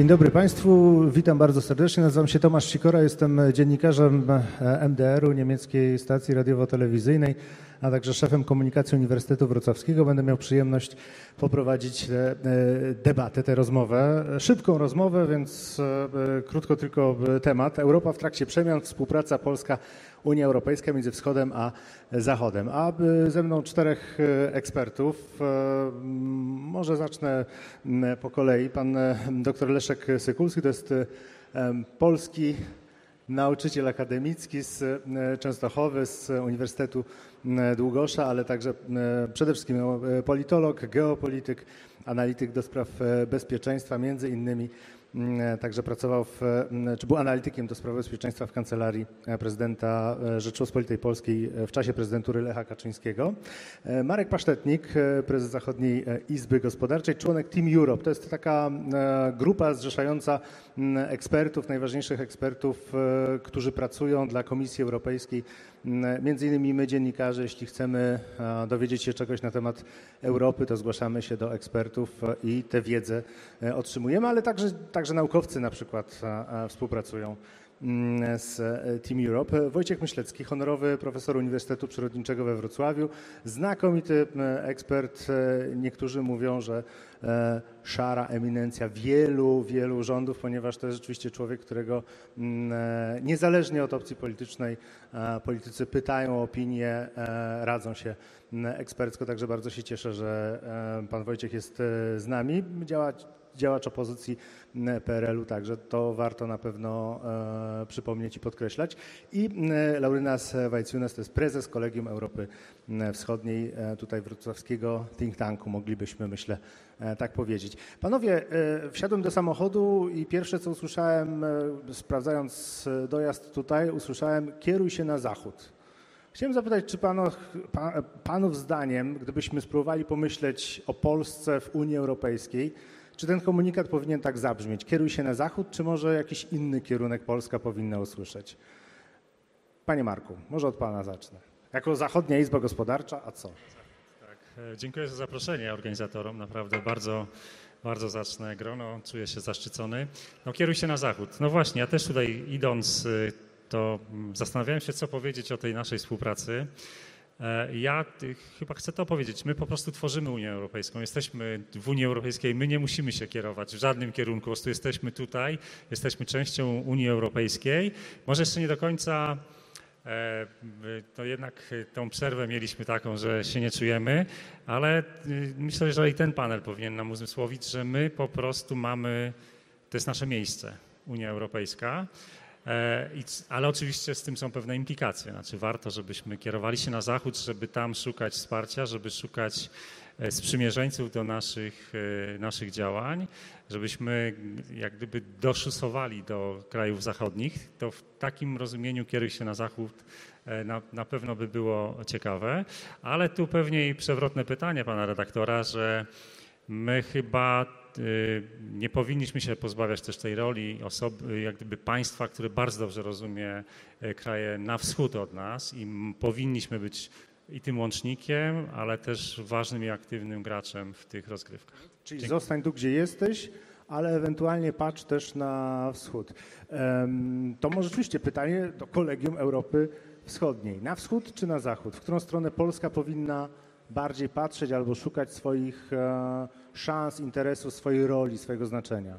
Dzień dobry Państwu, witam bardzo serdecznie. Nazywam się Tomasz Sikora, jestem dziennikarzem MDR-u, niemieckiej stacji radiowo-telewizyjnej, a także szefem komunikacji Uniwersytetu Wrocławskiego. Będę miał przyjemność poprowadzić tę debatę, tę rozmowę. Szybką rozmowę, więc e, krótko tylko temat. Europa w trakcie przemian, współpraca Polska Unia Europejska między Wschodem a Zachodem. A ze mną czterech e, ekspertów. E, może zacznę po kolei. Pan dr Leszek Sykulski to jest polski nauczyciel akademicki z Częstochowy, z Uniwersytetu Długosza, ale także przede wszystkim no, politolog, geopolityk, analityk do spraw bezpieczeństwa, między innymi Mm, także pracował, w, mm, czy był analitykiem do spraw bezpieczeństwa w kancelarii e, prezydenta e, Rzeczypospolitej Polskiej e, w czasie prezydentury Lecha Kaczyńskiego. Marek Pasztetnik, prezes Zachodniej Izby Gospodarczej, członek Team Europe. To jest taka grupa zrzeszająca mm, ekspertów, najważniejszych ekspertów, którzy pracują dla Komisji Europejskiej Między innymi my, dziennikarze, jeśli chcemy dowiedzieć się czegoś na temat Europy, to zgłaszamy się do ekspertów i tę wiedzę e, otrzymujemy, ale także, także naukowcy na przykład współpracują. mm, z e, Team Europe. Wojciech Myślecki, honorowy profesor Uniwersytetu Przyrodniczego we Wrocławiu, znakomity ekspert. E, niektórzy mówią, że E, szara eminencja wielu, wielu rządów, ponieważ to jest rzeczywiście człowiek, którego mm, e, niezależnie od opcji politycznej e, politycy pytają o opinię, radzą się mm, ekspercko, także bardzo się cieszę, że pan Wojciech jest z nami. Działa działacz opozycji PRL-u, także to warto na pewno e, przypomnieć i podkreślać. I e, Laurynas Wajciunas to jest prezes Kolegium Europy Wschodniej, e, tutaj wrocławskiego think tanku, moglibyśmy myślę tak powiedzieć. Panowie, wsiadłem do samochodu i pierwsze co usłyszałem, sprawdzając dojazd tutaj, usłyszałem kieruj się na zachód. Chciałem zapytać, czy panów, panów zdaniem, gdybyśmy spróbowali pomyśleć o Polsce w Unii Europejskiej, czy ten komunikat powinien tak zabrzmieć? Kieruj się na zachód, czy może jakiś inny kierunek Polska powinna usłyszeć? Panie Marku, może od pana zacznę. Jako Zachodnia Izba Gospodarcza, a co? Tak, e, dziękuję za zaproszenie organizatorom. Naprawdę bardzo, bardzo zacne grono. Czuję się zaszczycony. No, kieruj się na zachód. No właśnie, ja też tutaj idąc, y, to mm, zastanawiałem się, co powiedzieć o tej naszej współpracy. E, ja chyba chcę to powiedzieć. My po prostu tworzymy Unię Europejską. Jesteśmy w Unii Europejskiej. My nie musimy się kierować w żadnym kierunku. Po prostu jesteśmy tutaj, jesteśmy częścią Unii Europejskiej. Może jeszcze nie do końca e, to jednak tą przerwę mieliśmy taką, że się nie czujemy, ale y, myślę, że i ten panel powinien nam uzmysłowić, że my po prostu mamy, to jest nasze miejsce, Unia Europejska. E, ale oczywiście z tym są pewne implikacje. Znaczy warto, żebyśmy kierowali się na zachód, żeby tam szukać wsparcia, żeby szukać e, sprzymierzeńców do naszych, e, naszych działań, żebyśmy jak gdyby doszusowali do krajów zachodnich, to w takim rozumieniu kieruj się na zachód na, na pewno by było ciekawe. Ale tu pewnie i przewrotne pytanie pana redaktora, że my chyba nie powinniśmy się pozbawiać też tej roli osoby, jak gdyby państwa, które bardzo dobrze rozumie e, kraje na wschód od nas i powinniśmy być i tym łącznikiem, ale też ważnym i aktywnym graczem w tych rozgrywkach. Czyli Dzięki. zostań tu, gdzie jesteś, ale ewentualnie patrz też na wschód. To może rzeczywiście pytanie do Kolegium Europy Wschodniej. Na wschód czy na zachód? W którą stronę Polska powinna bardziej patrzeć albo szukać swoich e, szans, interesu, swojej roli, swojego znaczenia.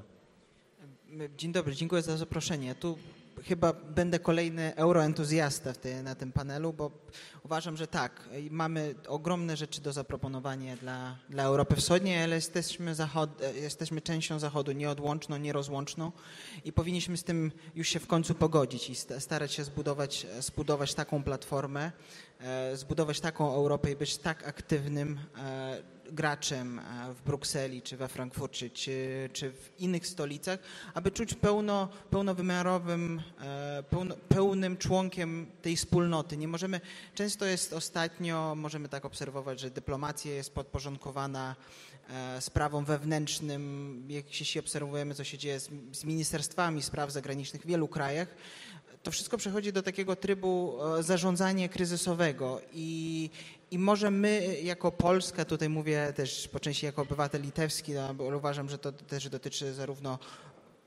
Dzień dobry, dziękuję za zaproszenie. Tu chyba będę kolejny euroentuzjasta na tym panelu, bo uważam, że tak, mamy ogromne rzeczy do zaproponowania dla, dla Europy Wschodniej, ale jesteśmy, zachod, jesteśmy częścią Zachodu nieodłączną, nierozłączną i powinniśmy z tym już się w końcu pogodzić i starać się zbudować, zbudować taką platformę, e, zbudować taką Europę i być tak aktywnym e, graczem e, w Brukseli, czy we Frankfurcie, czy, czy w innych stolicach, aby czuć pełno, pełnowymiarowym, e, pełno, pełnym członkiem tej wspólnoty. Nie możemy, często jest ostatnio, możemy tak obserwować, że dyplomacja jest podporządkowana e, sprawom wewnętrznym, jak się obserwujemy, co się dzieje z, z ministerstwami spraw zagranicznych w wielu krajach, to wszystko przechodzi do takiego trybu zarządzania kryzysowego i, i może my jako Polska, tutaj mówię też po części jako obywatel litewski, no, bo uważam, że to też dotyczy zarówno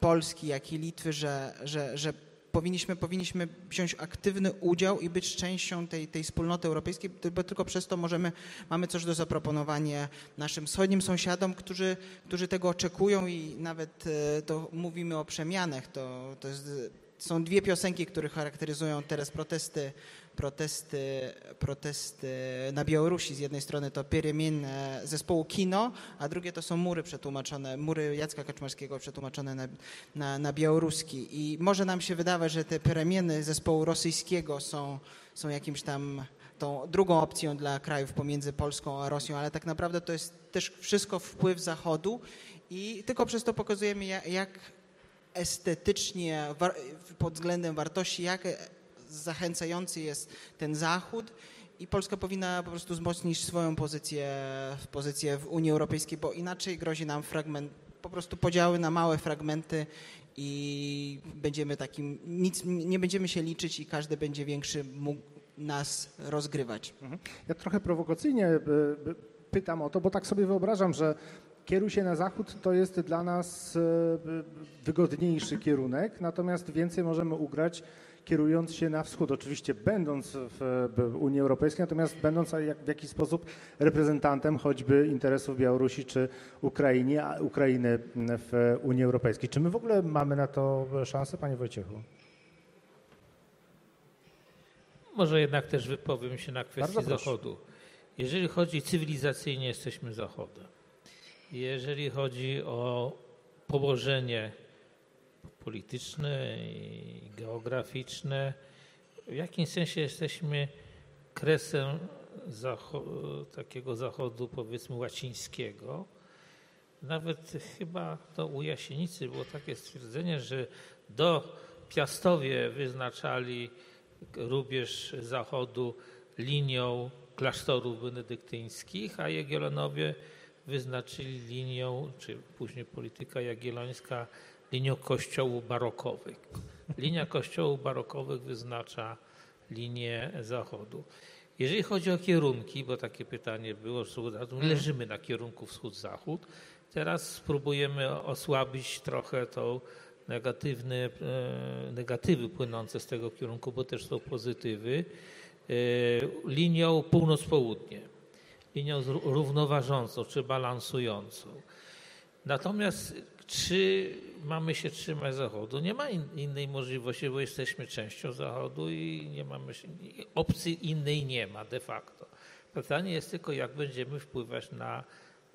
Polski, jak i Litwy, że, że, że powinniśmy, powinniśmy wziąć aktywny udział i być częścią tej, tej wspólnoty europejskiej, bo tylko przez to możemy, mamy coś do zaproponowania naszym wschodnim sąsiadom, którzy, którzy tego oczekują i nawet e, to mówimy o przemianach. To, to jest, są dwie piosenki, które charakteryzują teraz protesty protesty, protesty na Białorusi. Z jednej strony to Pieremien zespołu Kino, a drugie to są mury przetłumaczone, mury Jacka Kaczmarskiego przetłumaczone na, na, na białoruski. I może nam się wydawać, że te peremieny zespołu rosyjskiego są, są jakimś tam tą drugą opcją dla krajów pomiędzy Polską a Rosją, ale tak naprawdę to jest też wszystko wpływ Zachodu i tylko przez to pokazujemy, jak estetycznie, pod względem wartości, jak zachęcający jest ten Zachód i Polska powinna po prostu wzmocnić swoją pozycję, pozycję w Unii Europejskiej, bo inaczej grozi nam fragment, po prostu podziały na małe fragmenty i będziemy takim, nic, nie będziemy się liczyć i każdy będzie większy mógł nas rozgrywać. Mhm. Ja trochę prowokacyjnie e, pytam o to, bo tak sobie wyobrażam, że kieruj się na zachód to jest dla nas e, wygodniejszy kierunek, natomiast więcej możemy ugrać kierując się na wschód, oczywiście będąc w Unii Europejskiej, natomiast będąc w jakiś sposób reprezentantem choćby interesów Białorusi czy Ukrainy, Ukrainy w Unii Europejskiej. Czy my w ogóle mamy na to szansę, panie Wojciechu? Może jednak też wypowiem się na kwestię Zachodu. Jeżeli chodzi cywilizacyjnie, jesteśmy Zachodem. Jeżeli chodzi o położenie polityczne i geograficzne. W jakimś sensie jesteśmy kresem zacho takiego zachodu, powiedzmy, łacińskiego. Nawet chyba to u Jasienicy było takie stwierdzenie, że do Piastowie wyznaczali rubież zachodu linią klasztorów benedyktyńskich, a Jagiellonowie wyznaczyli linią, czy później polityka jagiellońska linią kościołów barokowych. Linia kościołów barokowych wyznacza linię zachodu. Jeżeli chodzi o kierunki, bo takie pytanie było, mhm. leżymy na kierunku wschód-zachód. Teraz spróbujemy osłabić trochę tą negatywne, negatywy płynące z tego kierunku, bo też są pozytywy, e, linią północ-południe, linią równoważącą czy balansującą. Natomiast czy mamy się trzymać Zachodu? Nie ma in, innej możliwości, bo jesteśmy częścią Zachodu i nie mamy się, opcji innej nie ma de facto. Pytanie jest tylko, jak będziemy wpływać na,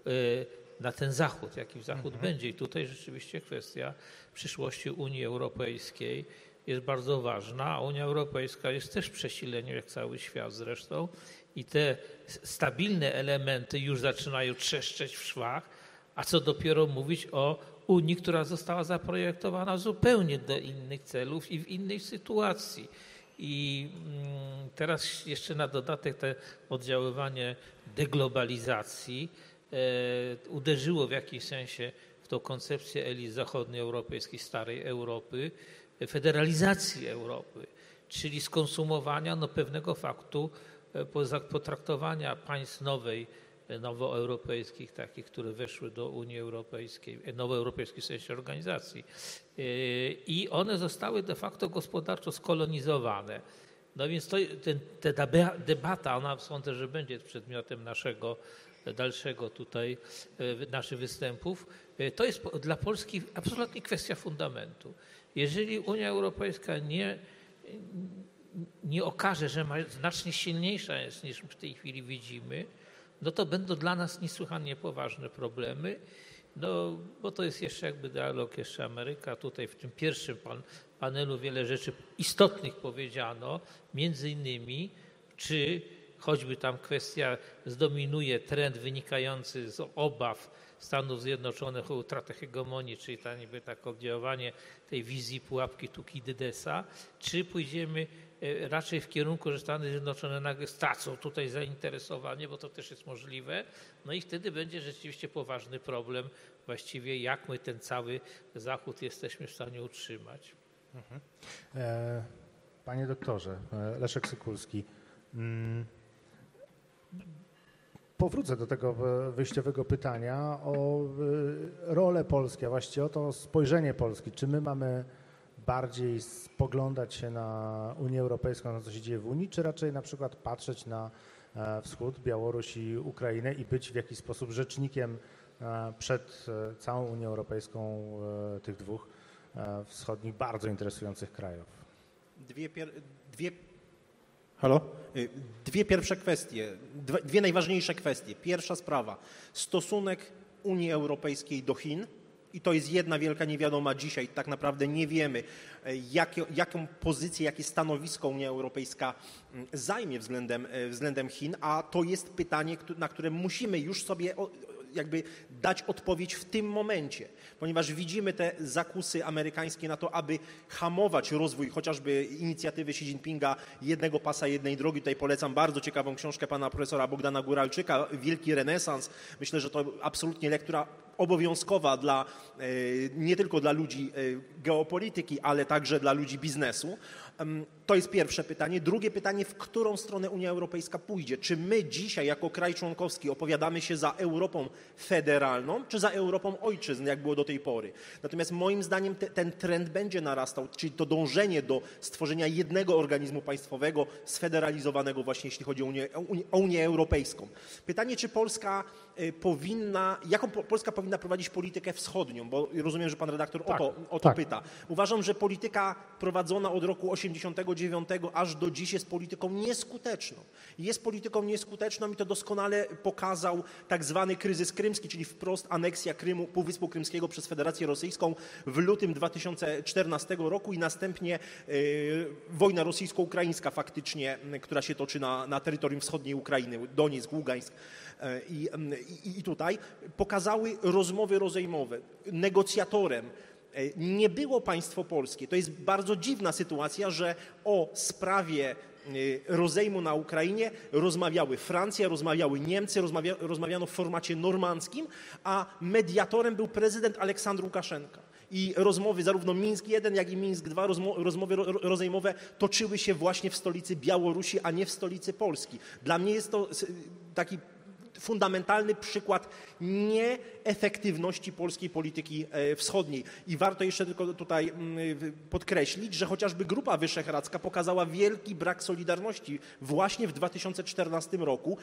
y, na ten Zachód, jaki Zachód mhm. będzie. I tutaj rzeczywiście kwestia przyszłości Unii Europejskiej jest bardzo ważna, a Unia Europejska jest też przesileniem, jak cały świat zresztą, i te stabilne elementy już zaczynają trzeszczeć w szwach, a co dopiero mówić o Unii, która została zaprojektowana zupełnie do innych celów i w innej sytuacji. I mm, teraz jeszcze na dodatek te oddziaływanie deglobalizacji e, uderzyło w jakimś sensie w tą koncepcję elit zachodnioeuropejskiej, starej Europy, federalizacji Europy, czyli skonsumowania no, pewnego faktu e, potraktowania państw nowej nowoeuropejskich, takich, które weszły do Unii Europejskiej, nowoeuropejskiej w sensie organizacji. I one zostały de facto gospodarczo skolonizowane. No więc to, ten, ta debata, ona sądzę, że będzie przedmiotem naszego dalszego tutaj, e, naszych występów. E, to jest dla Polski absolutnie kwestia fundamentu. Jeżeli Unia Europejska nie, nie okaże, że ma znacznie silniejsza jest niż w tej chwili widzimy, no to będą dla nas niesłychanie poważne problemy, no bo to jest jeszcze jakby dialog, jeszcze Ameryka. Tutaj w tym pierwszym pan, panelu wiele rzeczy istotnych powiedziano, między innymi, czy choćby tam kwestia zdominuje trend wynikający z obaw Stanów Zjednoczonych o utratę hegemonii, czyli ta niby tak oddziaływanie tej wizji pułapki Tukidydesa, czy pójdziemy raczej w kierunku, że Stany Zjednoczone nagle stracą tutaj zainteresowanie, bo to też jest możliwe, no i wtedy będzie rzeczywiście poważny problem właściwie, jak my ten cały Zachód jesteśmy w stanie utrzymać. Mhm. E, panie doktorze, e, Leszek Sykulski, mm, powrócę do tego e, wyjściowego pytania o rolę Polski, a właściwie o to spojrzenie Polski. Czy my mamy bardziej spoglądać się na Unię Europejską, na co się dzieje w Unii, czy raczej na przykład patrzeć na e, wschód, Białoruś i Ukrainę i być w jakiś sposób rzecznikiem przed całą Unią Europejską tych dwóch wschodnich, bardzo interesujących krajów? Dwie, dwie Halo? Y, dwie pierwsze kwestie, dwie najważniejsze kwestie. Pierwsza sprawa, stosunek Unii Europejskiej do Chin. I to jest jedna wielka niewiadoma dzisiaj. Tak naprawdę nie wiemy, jakie, jaką pozycję, jakie stanowisko Unia Europejska mm, zajmie względem, y, względem Chin, a to jest pytanie, na które musimy już sobie jakby dać odpowiedź w tym momencie, ponieważ widzimy te zakusy amerykańskie na to, aby hamować rozwój chociażby inicjatywy Xi Jinpinga jednego pasa, jednej drogi. Tutaj polecam bardzo ciekawą książkę pana profesora Bogdana Góralczyka, Wielki Renesans. Myślę, że to absolutnie lektura obowiązkowa dla, e, nie tylko dla ludzi e, geopolityki, ale także dla ludzi biznesu. To jest pierwsze pytanie. Drugie pytanie, w którą stronę Unia Europejska pójdzie? Czy my dzisiaj, jako kraj członkowski, opowiadamy się za Europą federalną, czy za Europą ojczyzn, jak było do tej pory? Natomiast moim zdaniem te, ten trend będzie narastał, czyli to dążenie do stworzenia jednego organizmu państwowego, sfederalizowanego właśnie, jeśli chodzi o Unię, o Unię Europejską. Pytanie, czy Polska powinna, jaką Polska powinna prowadzić politykę wschodnią, bo rozumiem, że pan redaktor tak, o to, o to tak. pyta. Uważam, że polityka prowadzona od roku 89 aż do dziś jest polityką nieskuteczną. Jest polityką nieskuteczną i to doskonale pokazał tak zwany kryzys krymski, czyli wprost aneksja Krymu, Półwyspu Krymskiego przez Federację Rosyjską w lutym 2014 roku i następnie y, wojna rosyjsko-ukraińska faktycznie, która się toczy na, na terytorium wschodniej Ukrainy, Donieck, Ługańsk. E, I, i, I tutaj pokazały rozmowy rozejmowe. Negocjatorem E, nie było państwo polskie. To jest bardzo dziwna sytuacja, że o sprawie e, rozejmu na Ukrainie rozmawiały Francja, rozmawiały Niemcy, rozmawia, rozmawiano w formacie normandzkim, a mediatorem był prezydent Aleksandr Łukaszenka. I rozmowy, zarówno Mińsk I, jak i Mińsk II, rozmowy rozejmowe toczyły się właśnie w stolicy Białorusi, a nie w stolicy Polski. Dla mnie jest to taki fundamentalny przykład nieefektywności polskiej polityki e, wschodniej. I warto jeszcze tylko tutaj mm, podkreślić, że chociażby Grupa Wyszehradzka pokazała wielki brak solidarności właśnie w 2014 roku.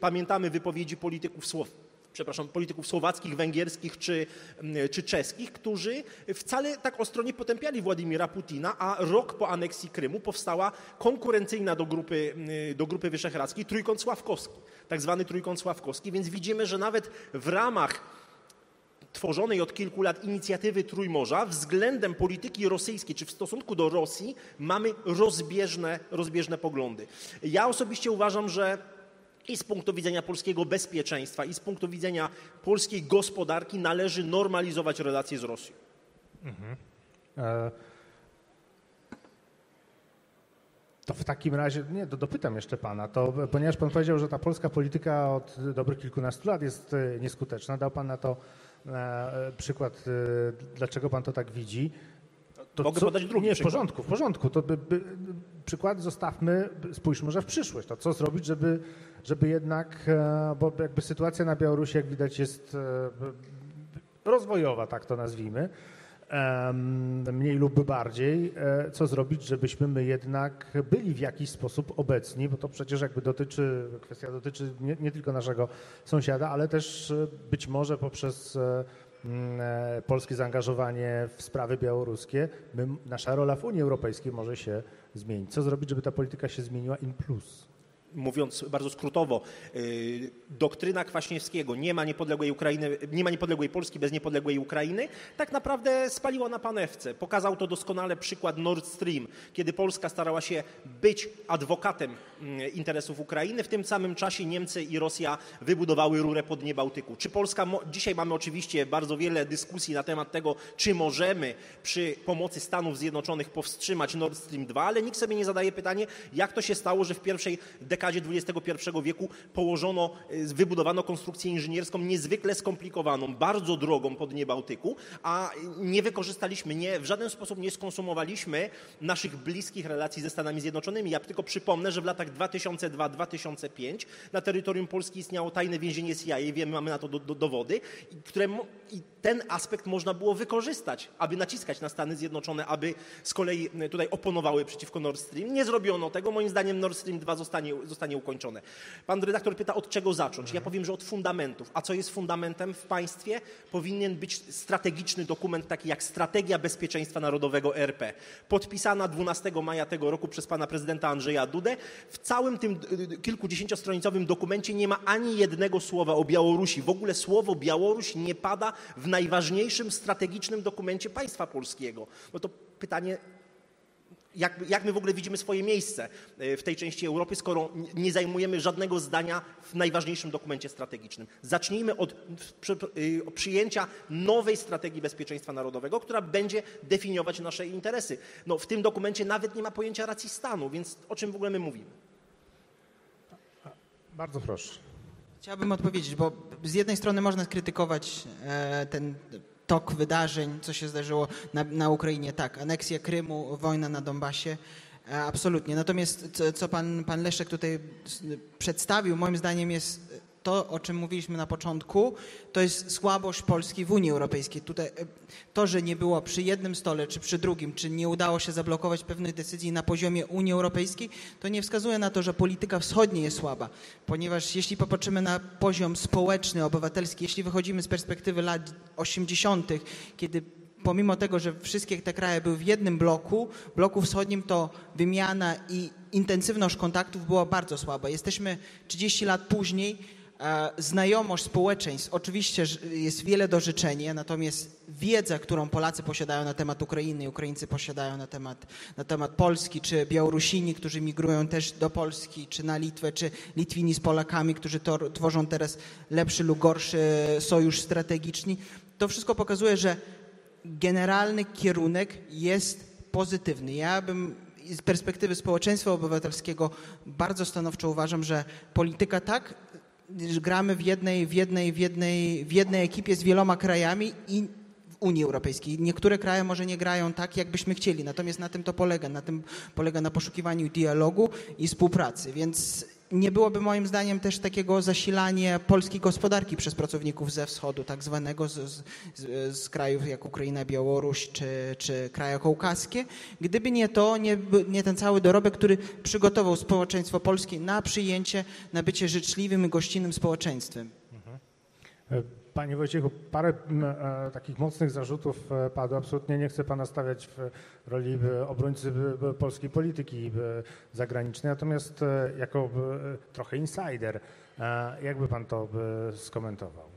Pamiętamy wypowiedzi polityków Słow przepraszam, polityków słowackich, węgierskich czy, mm, czy czeskich, którzy wcale tak ostro nie potępiali Władimira Putina, a rok po aneksji Krymu powstała konkurencyjna do grupy, mm, do grupy wyszehradzkiej trójkąt sławkowski, tak zwany trójkąt sławkowski, więc widzimy, że nawet w ramach tworzonej od kilku lat inicjatywy Trójmorza względem polityki rosyjskiej, czy w stosunku do Rosji mamy rozbieżne, rozbieżne poglądy. Ja osobiście uważam, że i z punktu widzenia polskiego bezpieczeństwa, i z punktu widzenia polskiej gospodarki należy normalizować relacje z Rosją. Mhm. E... To w takim razie, nie, to dopytam jeszcze pana, to, ponieważ pan powiedział, że ta polska polityka od dobrych kilkunastu lat jest e, nieskuteczna, dał pan na to e, przykład, e, dlaczego pan to tak widzi. To Mogę co, podać drugi Nie, w porządku, w porządku. To by, by, przykład zostawmy, spójrzmy może w przyszłość. To co zrobić, żeby, żeby jednak, bo jakby sytuacja na Białorusi, jak widać, jest rozwojowa, tak to nazwijmy, mniej lub bardziej, e, co zrobić, żebyśmy my jednak byli w jakiś sposób obecni, bo to przecież jakby dotyczy, kwestia dotyczy nie, nie tylko naszego sąsiada, ale też być może poprzez e, polskie zaangażowanie w sprawy białoruskie, my, nasza rola w Unii Europejskiej może się zmienić. Co zrobić, żeby ta polityka się zmieniła in plus? Mówiąc bardzo skrótowo, y, doktryna Kwaśniewskiego, nie ma niepodległej Ukrainy, nie ma niepodległej Polski bez niepodległej Ukrainy, tak naprawdę spaliła na panewce. Pokazał to doskonale przykład Nord Stream, kiedy Polska starała się być adwokatem mm, interesów Ukrainy, w tym samym czasie Niemcy i Rosja wybudowały rurę po dnie Bałtyku. Czy Polska, dzisiaj mamy oczywiście bardzo wiele dyskusji na temat tego, czy możemy przy pomocy Stanów Zjednoczonych powstrzymać Nord Stream 2, ale nikt sobie nie zadaje pytanie, jak to się stało, że w pierwszej deklaracji dekadzie XXI wieku położono, y, wybudowano konstrukcję inżynierską niezwykle skomplikowaną, bardzo drogą po dnie Bałtyku, a nie wykorzystaliśmy, nie, w żaden sposób nie skonsumowaliśmy naszych bliskich relacji ze Stanami Zjednoczonymi. Ja tylko przypomnę, że w latach 2002-2005 na terytorium Polski istniało tajne więzienie CIA, wiemy, mamy na to do, do, dowody, które, i ten aspekt można było wykorzystać, aby naciskać na Stany Zjednoczone, aby z kolei y, tutaj oponowały przeciwko Nord Stream. Nie zrobiono tego. Moim zdaniem Nord Stream 2 zostanie, zostanie ukończone. Pan redaktor pyta, od czego zacząć. Ja powiem, że od fundamentów. A co jest fundamentem w państwie? Powinien być strategiczny dokument, taki jak Strategia Bezpieczeństwa Narodowego RP, podpisana 12 maja tego roku przez pana prezydenta Andrzeja Dudę. W całym tym kilkudziesięciostronicowym dokumencie nie ma ani jednego słowa o Białorusi. W ogóle słowo Białoruś nie pada w najważniejszym strategicznym dokumencie państwa polskiego. No to pytanie, jak, jak, my w ogóle widzimy swoje miejsce e, w tej części Europy, skoro nie zajmujemy żadnego zdania w najważniejszym dokumencie strategicznym. Zacznijmy od y, przyjęcia nowej strategii bezpieczeństwa narodowego, która będzie definiować nasze interesy. No, w tym dokumencie nawet nie ma pojęcia racji stanu, więc o czym w ogóle my mówimy? Bardzo proszę. Chciałbym odpowiedzieć, bo z jednej strony można skrytykować e, ten tok wydarzeń, co się zdarzyło na, na Ukrainie. Tak, aneksja Krymu, wojna na Donbasie. E, absolutnie. Natomiast co, co pan, pan Leszek tutaj przedstawił, moim zdaniem jest to, o czym mówiliśmy na początku, to jest słabość Polski w Unii Europejskiej. Tutaj, e, to, że nie było przy jednym stole, czy przy drugim, czy nie udało się zablokować pewnych decyzji na poziomie Unii Europejskiej, to nie wskazuje na to, że polityka wschodnia jest słaba. Ponieważ jeśli popatrzymy na poziom społeczny, obywatelski, jeśli wychodzimy z perspektywy lat 80., kiedy pomimo tego, że wszystkie te kraje były w jednym bloku, bloku wschodnim, to wymiana i intensywność kontaktów była bardzo słaba. Jesteśmy 30 lat później, znajomość społeczeństw oczywiście jest wiele do życzenia, natomiast wiedza, którą Polacy posiadają na temat Ukrainy, Ukraińcy posiadają na temat, na temat Polski, czy Białorusini, którzy migrują też do Polski, czy na Litwę, czy Litwini z Polakami, którzy to, tworzą teraz lepszy lub gorszy sojusz strategiczny, to wszystko pokazuje, że generalny kierunek jest pozytywny. Ja bym z perspektywy społeczeństwa obywatelskiego bardzo stanowczo uważam, że polityka tak gramy w jednej, w jednej, w jednej, w jednej ekipie z wieloma krajami i w Unii Europejskiej. Niektóre kraje może nie grają tak, jakbyśmy chcieli, natomiast na tym to polega. Na tym polega na poszukiwaniu dialogu i współpracy. Więc nie byłoby moim zdaniem też takiego zasilania polskiej gospodarki przez pracowników ze wschodu, tak zwanego z, z, z krajów jak Ukraina, Białoruś czy, czy kraje kaukaskie, gdyby nie to, nie, nie ten cały dorobek, który przygotował społeczeństwo polskie na przyjęcie, na bycie życzliwym i gościnnym społeczeństwem. Mhm. Panie Wojciechu, parę e, takich mocnych zarzutów e, padło. Absolutnie nie chcę Pana stawiać w roli e, obrońcy polskiej polityki zagranicznej, natomiast jako trochę insider, jakby Pan to skomentował?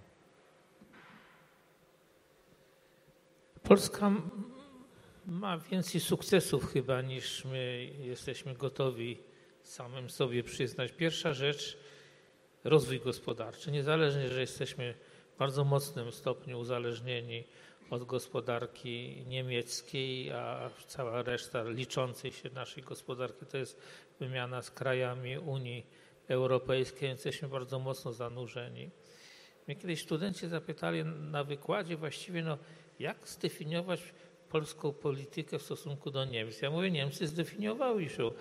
Polska ma więcej sukcesów chyba niż my jesteśmy gotowi samym sobie przyznać. Pierwsza rzecz, rozwój gospodarczy. Niezależnie, że jesteśmy bardzo mocnym stopniu uzależnieni od gospodarki niemieckiej, a cała reszta liczącej się naszej gospodarki to jest wymiana z krajami Unii Europejskiej, więc jesteśmy bardzo mocno zanurzeni. Mnie kiedyś studenci zapytali na wykładzie właściwie, no, jak zdefiniować polską politykę w stosunku do Niemiec. Ja mówię, Niemcy zdefiniowały ją.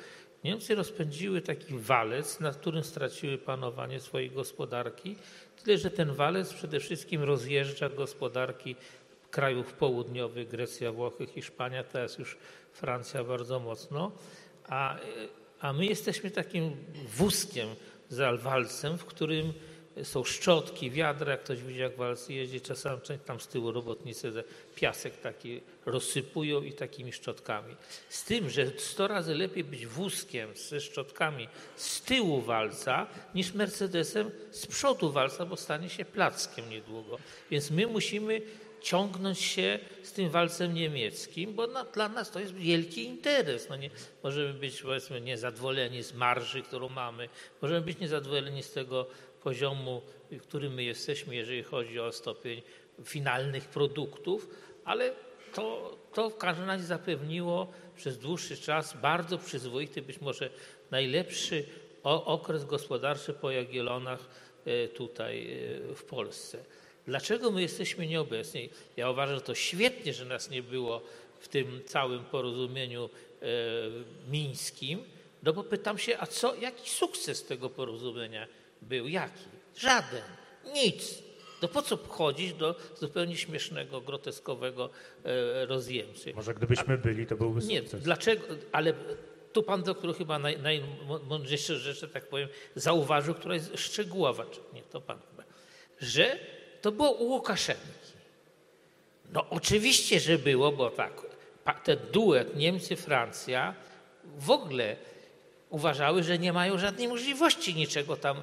Niemcy rozpędziły taki walec, na którym straciły panowanie swojej gospodarki Tyle, że ten walec przede wszystkim rozjeżdża gospodarki krajów południowych, Grecja, Włochy, Hiszpania, teraz już Francja bardzo mocno, a, a my jesteśmy takim wózkiem za walcem, w którym są szczotki, wiadra, ktoś widzi jak walcy jeździ, czasami tam z tyłu robotnicy piasek taki rozsypują i takimi szczotkami. Z tym, że 100 razy lepiej być wózkiem ze szczotkami z tyłu walca niż Mercedesem z przodu walca, bo stanie się plackiem niedługo. Więc my musimy ciągnąć się z tym walcem niemieckim, bo na, dla nas to jest wielki interes. No nie, możemy być powiedzmy niezadowoleni z marży, którą mamy, możemy być niezadowoleni z tego poziomu, w którym my jesteśmy, jeżeli chodzi o stopień finalnych produktów, ale to, to w każdym razie zapewniło przez dłuższy czas bardzo przyzwoity, być może najlepszy okres gospodarczy po Jagiellonach e, tutaj e, w Polsce. Dlaczego my jesteśmy nieobecni? Ja uważam, że to świetnie, że nas nie było w tym całym porozumieniu e, mińskim, no bo pytam się, a co, jaki sukces tego porozumienia był? Jaki? Żaden. Nic. No po co chodzić do zupełnie śmiesznego, groteskowego e, rozjemcy? Może gdybyśmy byli, to byłby Nie, sukces. dlaczego? Ale tu pan doktor chyba naj, najmądrzejsze rzeczy, tak powiem, zauważył, która jest szczegółowa. Czy Nie, to pan chyba. Że to było u Łukaszenki. No oczywiście, że było, bo tak, ten duet Niemcy-Francja w ogóle uważały, że nie mają żadnej możliwości niczego tam,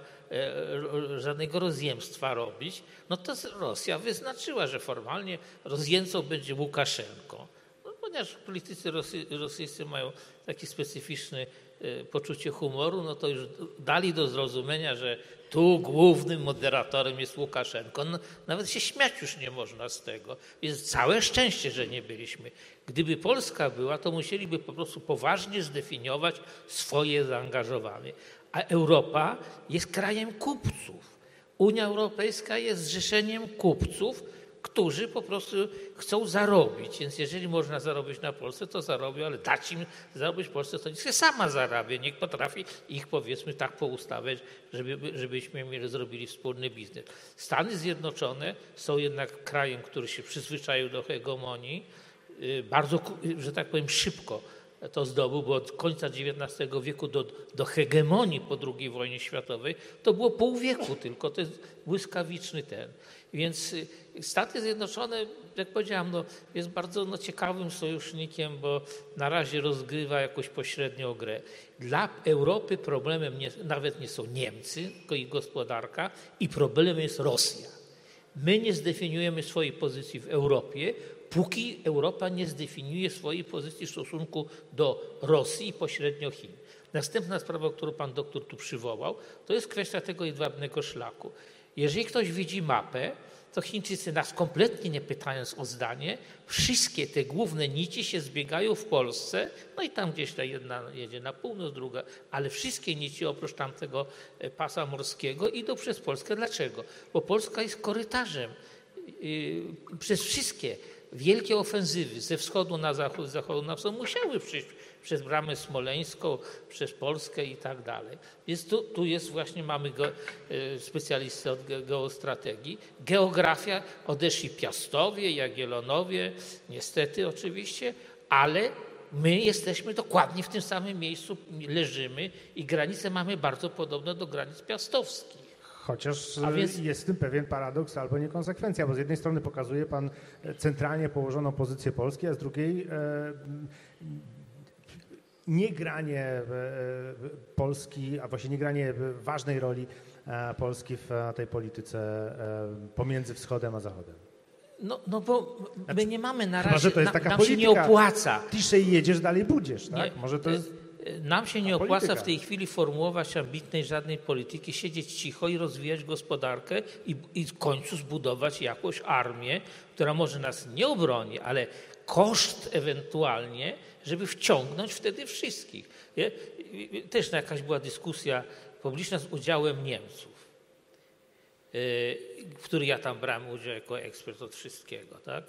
żadnego rozjemstwa robić. No to Rosja wyznaczyła, że formalnie rozjemcą będzie Łukaszenko. No, ponieważ politycy rosy, rosyjscy mają takie specyficzne e, poczucie humoru, no to już dali do zrozumienia, że tu głównym moderatorem jest Łukaszenko. No, nawet się śmiać już nie można z tego. Jest całe szczęście, że nie byliśmy. Gdyby Polska była, to musieliby po prostu poważnie zdefiniować swoje zaangażowanie. A Europa jest krajem kupców. Unia Europejska jest zrzeszeniem kupców, którzy po prostu chcą zarobić. Więc jeżeli można zarobić na Polsce, to zarobią, ale dać im zarobić w Polsce, to niech się sama zarabia. Niech potrafi ich powiedzmy tak poustawiać, żeby, żebyśmy mieli, zrobili wspólny biznes. Stany Zjednoczone są jednak krajem, który się przyzwyczaił do hegemonii, y, bardzo, że tak powiem, szybko to zdobył, bo od końca XIX wieku do, do hegemonii po II wojnie światowej to było pół wieku tylko, to jest błyskawiczny ten. Więc y, Stany Zjednoczone, jak powiedziałam, no, jest bardzo no, ciekawym sojusznikiem, bo na razie rozgrywa jakąś pośrednią grę. Dla Europy problemem nie, nawet nie są Niemcy, tylko ich gospodarka i problemem jest Rosja. My nie zdefiniujemy swojej pozycji w Europie, póki Europa nie zdefiniuje swojej pozycji w stosunku do Rosji i pośrednio Chin. Następna sprawa, którą pan doktor tu przywołał, to jest kwestia tego jedwabnego szlaku. Jeżeli ktoś widzi mapę, to Chińczycy nas kompletnie nie pytając o zdanie, wszystkie te główne nici się zbiegają w Polsce, no i tam gdzieś ta jedna jedzie na północ, druga, ale wszystkie nici oprócz tamtego e, pasa morskiego idą przez Polskę. Dlaczego? Bo Polska jest korytarzem y, przez wszystkie wielkie ofensywy ze wschodu na zachód, z zachodu na wschód musiały przyjść przez bramę smoleńską, przez Polskę i tak dalej. Więc tu, tu jest właśnie, mamy go, y, specjalistę od ge- geostrategii. Geografia, odeszli Piastowie, Jagiellonowie, niestety oczywiście, ale my jesteśmy dokładnie w tym samym miejscu, leżymy i granice mamy bardzo podobne do granic piastowskich. Chociaż A więc- jest w tym pewien paradoks albo niekonsekwencja, bo z jednej strony pokazuje pan e, centralnie położoną pozycję Polski, a z drugiej e, niegranie e, e, Polski, a właśnie niegranie ważnej roli e, Polski w e, tej polityce e, pomiędzy wschodem a zachodem. No, no bo my nie mamy na Chyba, razie, że to jest taka nam się nie polityka. opłaca. Ciszej jedziesz, dalej budziesz, tak? Nie. Może to jest... Nam się nie opłaca w tej chwili formułować ambitnej żadnej polityki, siedzieć cicho i rozwijać gospodarkę i, i w końcu zbudować jakąś armię, która może nas nie obroni, ale koszt ewentualnie, żeby wciągnąć wtedy wszystkich. Też jakaś była dyskusja publiczna z udziałem Niemców w której ja tam brałem udział jako ekspert od wszystkiego, tak?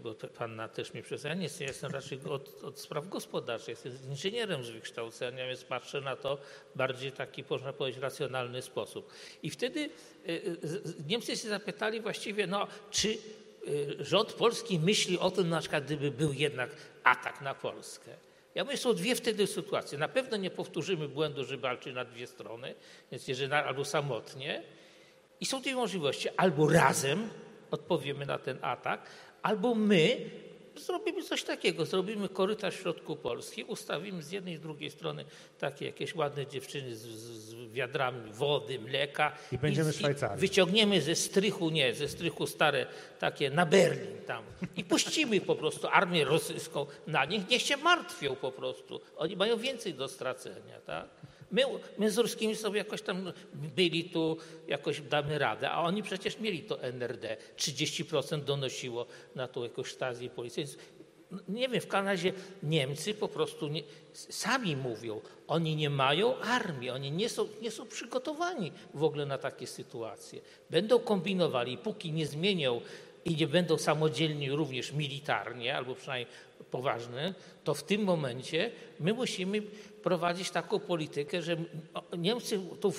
Bo te- panna też mi przez. Nie jestem, jestem raczej od, od spraw gospodarczych, jestem inżynierem z wykształcenia, więc patrzę na to bardziej taki, można powiedzieć, racjonalny sposób. I wtedy y, z- Niemcy się zapytali właściwie, no, czy y, rząd polski myśli o tym, na przykład, gdyby był jednak atak na Polskę. Ja myślę, są dwie wtedy sytuacje. Na pewno nie powtórzymy błędu, że walczy na dwie strony, więc jeżeli na, albo samotnie, i są dwie możliwości. Albo razem odpowiemy na ten atak, albo my zrobimy coś takiego. Zrobimy korytarz w środku Polski, ustawimy z jednej i z drugiej strony takie jakieś ładne dziewczyny z, z, wiadrami wody, mleka. I będziemy z- Szwajcarii. Wyciągniemy ze strychu, nie, ze strychu stare takie na Berlin tam i puścimy po prostu armię rosyjską na nich. Niech się martwią po prostu. Oni mają więcej do stracenia, tak? My, my z ruskimi sobie jakoś tam byli tu, jakoś damy radę, a oni przecież mieli to NRD. 30% donosiło na tą jakąś stazję policji. Nie wiem, w razie Niemcy po prostu nie, sami mówią, oni nie mają armii, oni nie są, nie są przygotowani w ogóle na takie sytuacje. Będą kombinowali, póki nie zmienią i nie będą samodzielni również militarnie, albo przynajmniej poważne, to w tym momencie my musimy prowadzić taką politykę, że Niemcy tu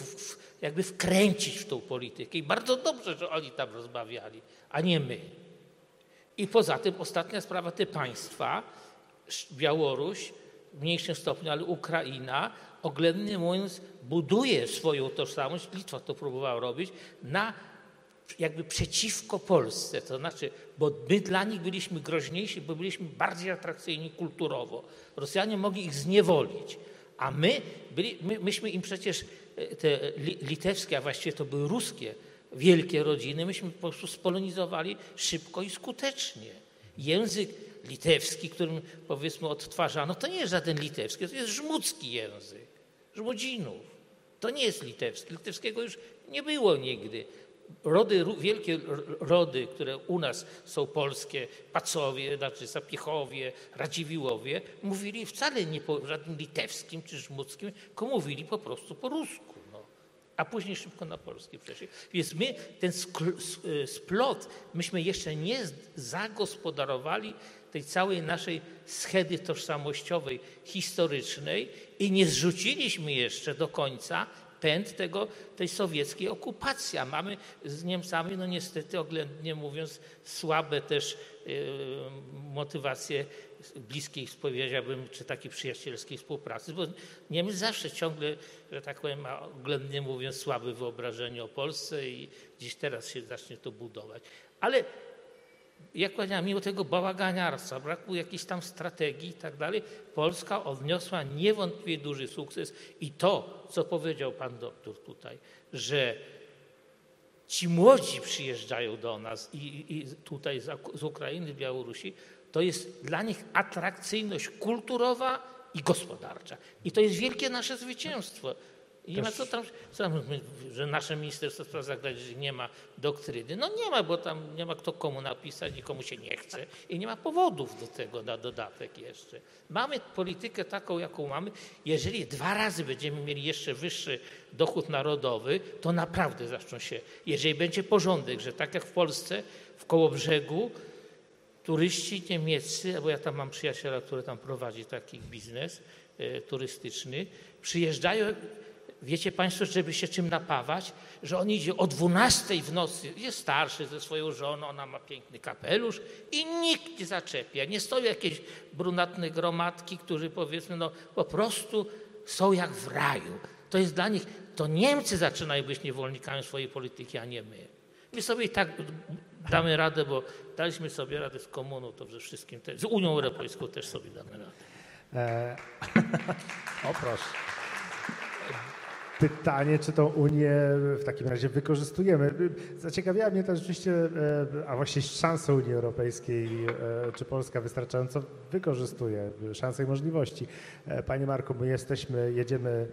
jakby wkręcić w tą politykę. I bardzo dobrze, że oni tam rozmawiali, a nie my. I poza tym ostatnia sprawa, te państwa, Białoruś w mniejszym stopniu, ale Ukraina, oględnie mówiąc, buduje swoją tożsamość, Litwa to próbowała robić, na jakby przeciwko Polsce. To znaczy, bo my dla nich byliśmy groźniejsi, bo byliśmy bardziej atrakcyjni kulturowo. Rosjanie mogli ich zniewolić, a my, byli, my myśmy im przecież e, te litewskie, a właściwie to były ruskie, wielkie rodziny, myśmy po prostu spolonizowali szybko i skutecznie. Język litewski, którym powiedzmy odtwarzano, to nie jest żaden litewski, to jest żmudzki język, żmudzinów. To nie jest litewski. Litewskiego już nie było nigdy. Rody, wielkie rody, które u nas są polskie, Pacowie, znaczy Zapiechowie, Radziwiłowie, mówili wcale nie po żadnym litewskim czy żmudzkim, tylko mówili po prostu po rusku a później szybko na polski przeszli. Więc my ten y, splot, myśmy jeszcze nie zagospodarowali tej całej naszej schedy tożsamościowej, historycznej i nie zrzuciliśmy jeszcze do końca pęd tego, tej sowieckiej okupacji. Mamy z Niemcami, no niestety oględnie mówiąc, słabe też yy, motywacje bliskiej, powiedziałbym, czy takiej przyjacielskiej współpracy, bo Niemiec zawsze ciągle, że tak powiem, ma oględnie mówiąc słabe wyobrażenie o Polsce i dziś teraz się zacznie to budować. Ale jak powiedziałem, mimo tego bałaganiarstwa, braku jakiejś tam strategii i tak dalej, Polska odniosła niewątpliwie duży sukces i to, co powiedział pan doktor tutaj, że ci młodzi przyjeżdżają do nas i, i tutaj z, z Ukrainy, Białorusi, to jest dla nich atrakcyjność kulturowa i gospodarcza. I to jest wielkie nasze zwycięstwo. I nie ma co tam, co tam, że nasze Ministerstwo Spraw Zagranicznych nie ma doktryny. No nie ma, bo tam nie ma kto komu napisać, nikomu się nie chce i nie ma powodów do tego na dodatek jeszcze. Mamy politykę taką, jaką mamy. Jeżeli dwa razy będziemy mieli jeszcze wyższy dochód narodowy, to naprawdę zaczną się, jeżeli będzie porządek, że tak jak w Polsce, w Kołobrzegu, turyści niemieccy, bo ja tam mam przyjaciela, który tam prowadzi taki biznes e, turystyczny, przyjeżdżają, wiecie Państwo, żeby się czym napawać, że on idzie o 12 w nocy, jest starszy ze swoją żoną, ona ma piękny kapelusz i nikt nie zaczepia. Nie stoją jakieś brunatne gromadki, którzy powiedzmy, no po prostu są jak w raju. To jest dla nich, to Niemcy zaczynają być niewolnikami swojej polityki, a nie my. My sobie i tak damy radę, bo daliśmy sobie radę z komuną, to ze wszystkim, też, z Unią Europejską też sobie damy radę. E... o proszę. Pytanie, czy tą Unię w takim razie wykorzystujemy. Zaciekawiała mnie to rzeczywiście, e, a właściwie szansę Unii Europejskiej, e, czy Polska wystarczająco wykorzystuje szanse i możliwości. E, panie Marku, my jesteśmy, jedziemy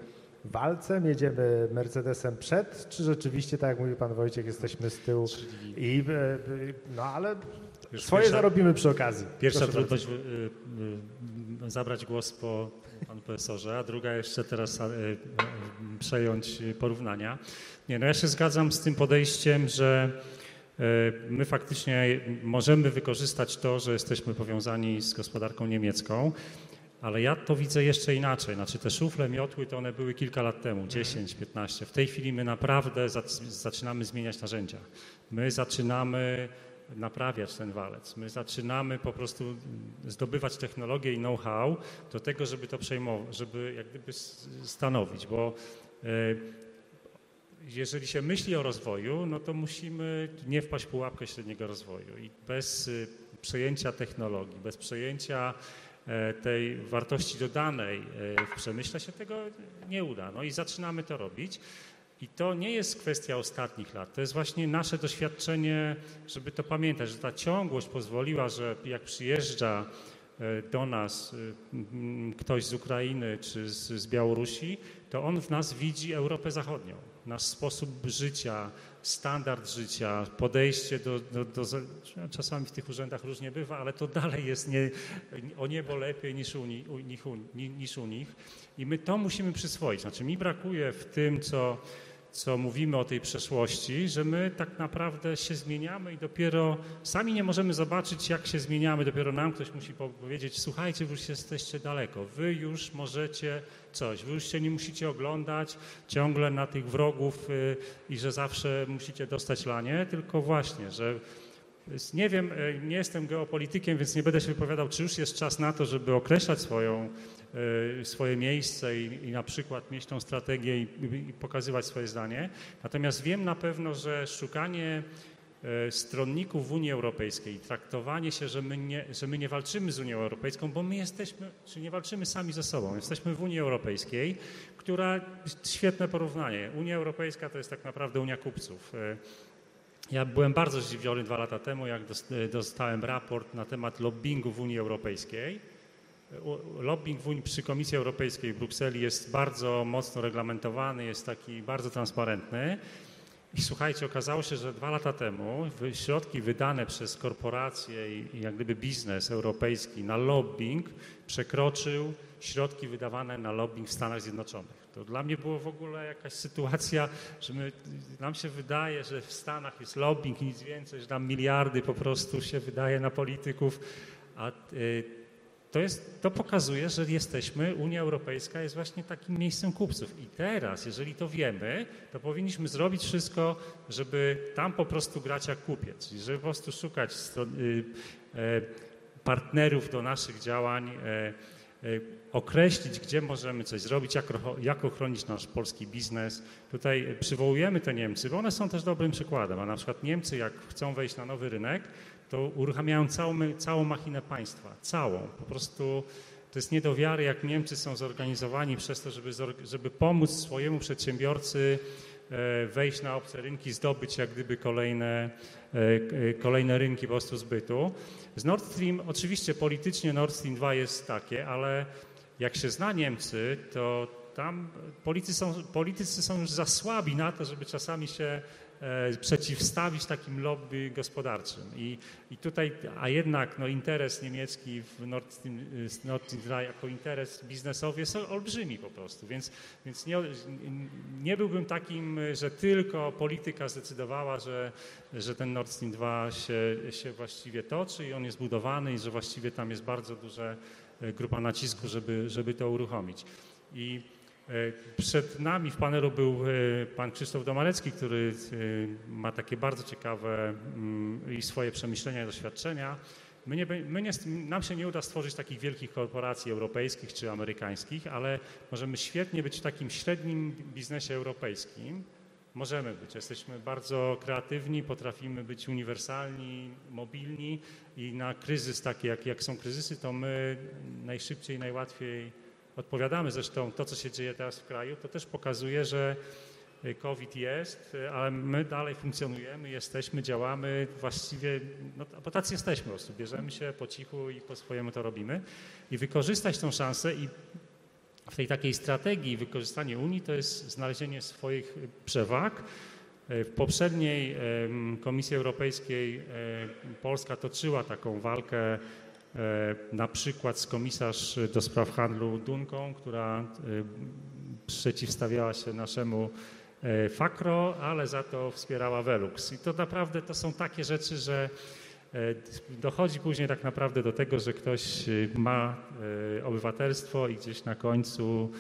walcem, jedziemy Mercedesem przed, czy rzeczywiście, tak jak mówi pan Wojciech, jesteśmy z tyłu i no ale Już swoje pierwsza, zarobimy przy okazji. Pierwsza Proszę trudność zabrać głos po panu profesorze, a druga jeszcze teraz y, przejąć porównania. Nie, no ja się zgadzam z tym podejściem, że my faktycznie możemy wykorzystać to, że jesteśmy powiązani z gospodarką niemiecką, ale ja to widzę jeszcze inaczej. Znaczy te szufle, miotły to one były kilka lat temu, 10, 15. W tej chwili my naprawdę zaczynamy zmieniać narzędzia. My zaczynamy naprawiać ten walec. My zaczynamy po prostu zdobywać technologię i know-how do tego, żeby to przejmować, żeby jak gdyby stanowić, bo e, jeżeli się myśli o rozwoju, no to musimy nie wpaść w pułapkę średniego rozwoju i bez e, przejęcia technologii, bez przejęcia E, tej wartości dodanej e, w przemyśle się tego nie uda. No i zaczynamy to robić. I to nie jest kwestia ostatnich lat, to jest właśnie nasze doświadczenie, żeby to pamiętać, że ta ciągłość pozwoliła, że jak przyjeżdża do nas ktoś z Ukrainy czy z, Białorusi, to on w nas widzi Europę Zachodnią, nasz sposób życia, standard życia, podejście do, do, do, Czasami w tych urzędach różnie bywa, ale to dalej jest nie, o niebo lepiej niż u, u, niż u nich. I my to musimy przyswoić. Znaczy, mi brakuje w tym, co co mówimy o tej przeszłości, że my tak naprawdę się zmieniamy i dopiero sami nie możemy zobaczyć, jak się zmieniamy. Dopiero nam ktoś musi powiedzieć: Słuchajcie, wy już jesteście daleko, wy już możecie coś, wy już się nie musicie oglądać ciągle na tych wrogów y, i że zawsze musicie dostać lanie, tylko właśnie, że nie wiem, y, nie jestem geopolitykiem, więc nie będę się wypowiadał, czy już jest czas na to, żeby określać swoją Y, swoje miejsce i, i na przykład mieć tą strategię i, i, pokazywać swoje zdanie. Natomiast wiem na pewno, że szukanie y, stronników w Unii Europejskiej, traktowanie się, że my, nie, że my nie walczymy z Unią Europejską, bo my jesteśmy, czy nie walczymy sami ze sobą. Jesteśmy w Unii Europejskiej, która, świetne porównanie, Unia Europejska to jest tak naprawdę Unia kupców. Ja byłem bardzo zdziwiony dwa lata temu, jak dostałem raport na temat lobbingu w Unii Europejskiej Lobbying przy Komisji Europejskiej w Brukseli jest bardzo mocno reglamentowany, jest taki bardzo transparentny. I słuchajcie, okazało się, że dwa lata temu środki wydane przez korporacje i jak gdyby biznes europejski na lobbying przekroczył środki wydawane na lobbying w Stanach Zjednoczonych. To dla mnie było w ogóle jakaś sytuacja, że my, nam się wydaje, że w Stanach jest lobbying i nic więcej, że tam miliardy po prostu się wydaje na polityków, a y, to, jest, to pokazuje, że jesteśmy, Unia Europejska jest właśnie takim miejscem kupców. I teraz, jeżeli to wiemy, to powinniśmy zrobić wszystko, żeby tam po prostu grać jak kupiec, żeby po prostu szukać y, e, partnerów do naszych działań, e, e, określić, gdzie możemy coś zrobić, jak, jak ochronić nasz polski biznes. Tutaj przywołujemy te Niemcy, bo one są też dobrym przykładem, a na przykład Niemcy, jak chcą wejść na nowy rynek, to uruchamiają całą, całą machinę państwa, całą. Po prostu to jest nie do wiary, jak Niemcy są zorganizowani przez to, żeby, żeby pomóc swojemu przedsiębiorcy e, wejść na obce rynki, zdobyć jak gdyby kolejne, e, kolejne rynki po prostu zbytu. Z Nord Stream, oczywiście politycznie Nord Stream 2 jest takie, ale jak się zna Niemcy, to tam politycy są, politycy są już za słabi na to, żeby czasami się przeciwstawić takim lobby gospodarczym. I, i tutaj, a jednak no, interes niemiecki w Nord Stream, Nord Stream 2 jako interes biznesowy jest olbrzymi po prostu, więc, więc nie, nie byłbym takim, że tylko polityka zdecydowała, że, że ten Nord Stream 2 się, się właściwie toczy i on jest budowany i że właściwie tam jest bardzo duża e, grupa nacisku, żeby, żeby to uruchomić. I E, przed nami w panelu był e, pan Krzysztof Domarecki, który e, ma takie bardzo ciekawe mm, i swoje przemyślenia i doświadczenia. My nie, my nie, nam się nie uda stworzyć takich wielkich korporacji europejskich czy amerykańskich, ale możemy świetnie być w takim średnim biznesie europejskim. Możemy być. Jesteśmy bardzo kreatywni, potrafimy być uniwersalni, mobilni i na kryzys taki, jak, jak są kryzysy, to my najszybciej, najłatwiej odpowiadamy. Zresztą to, co się dzieje teraz w kraju, to też pokazuje, że COVID jest, ale my dalej funkcjonujemy, jesteśmy, działamy właściwie, no, bo tacy jesteśmy po prostu, bierzemy się po cichu i po swojemu to robimy i wykorzystać tą szansę i w tej takiej strategii wykorzystanie Unii to jest znalezienie swoich przewag. W poprzedniej Komisji Europejskiej Polska toczyła taką walkę na przykład z komisarz do spraw handlu Dunką, która e, przeciwstawiała się naszemu e, Fakro, ale za to wspierała Velux. I to naprawdę to są takie rzeczy, że dochodzi później tak naprawdę do tego, że ktoś ma obywatelstwo i gdzieś na końcu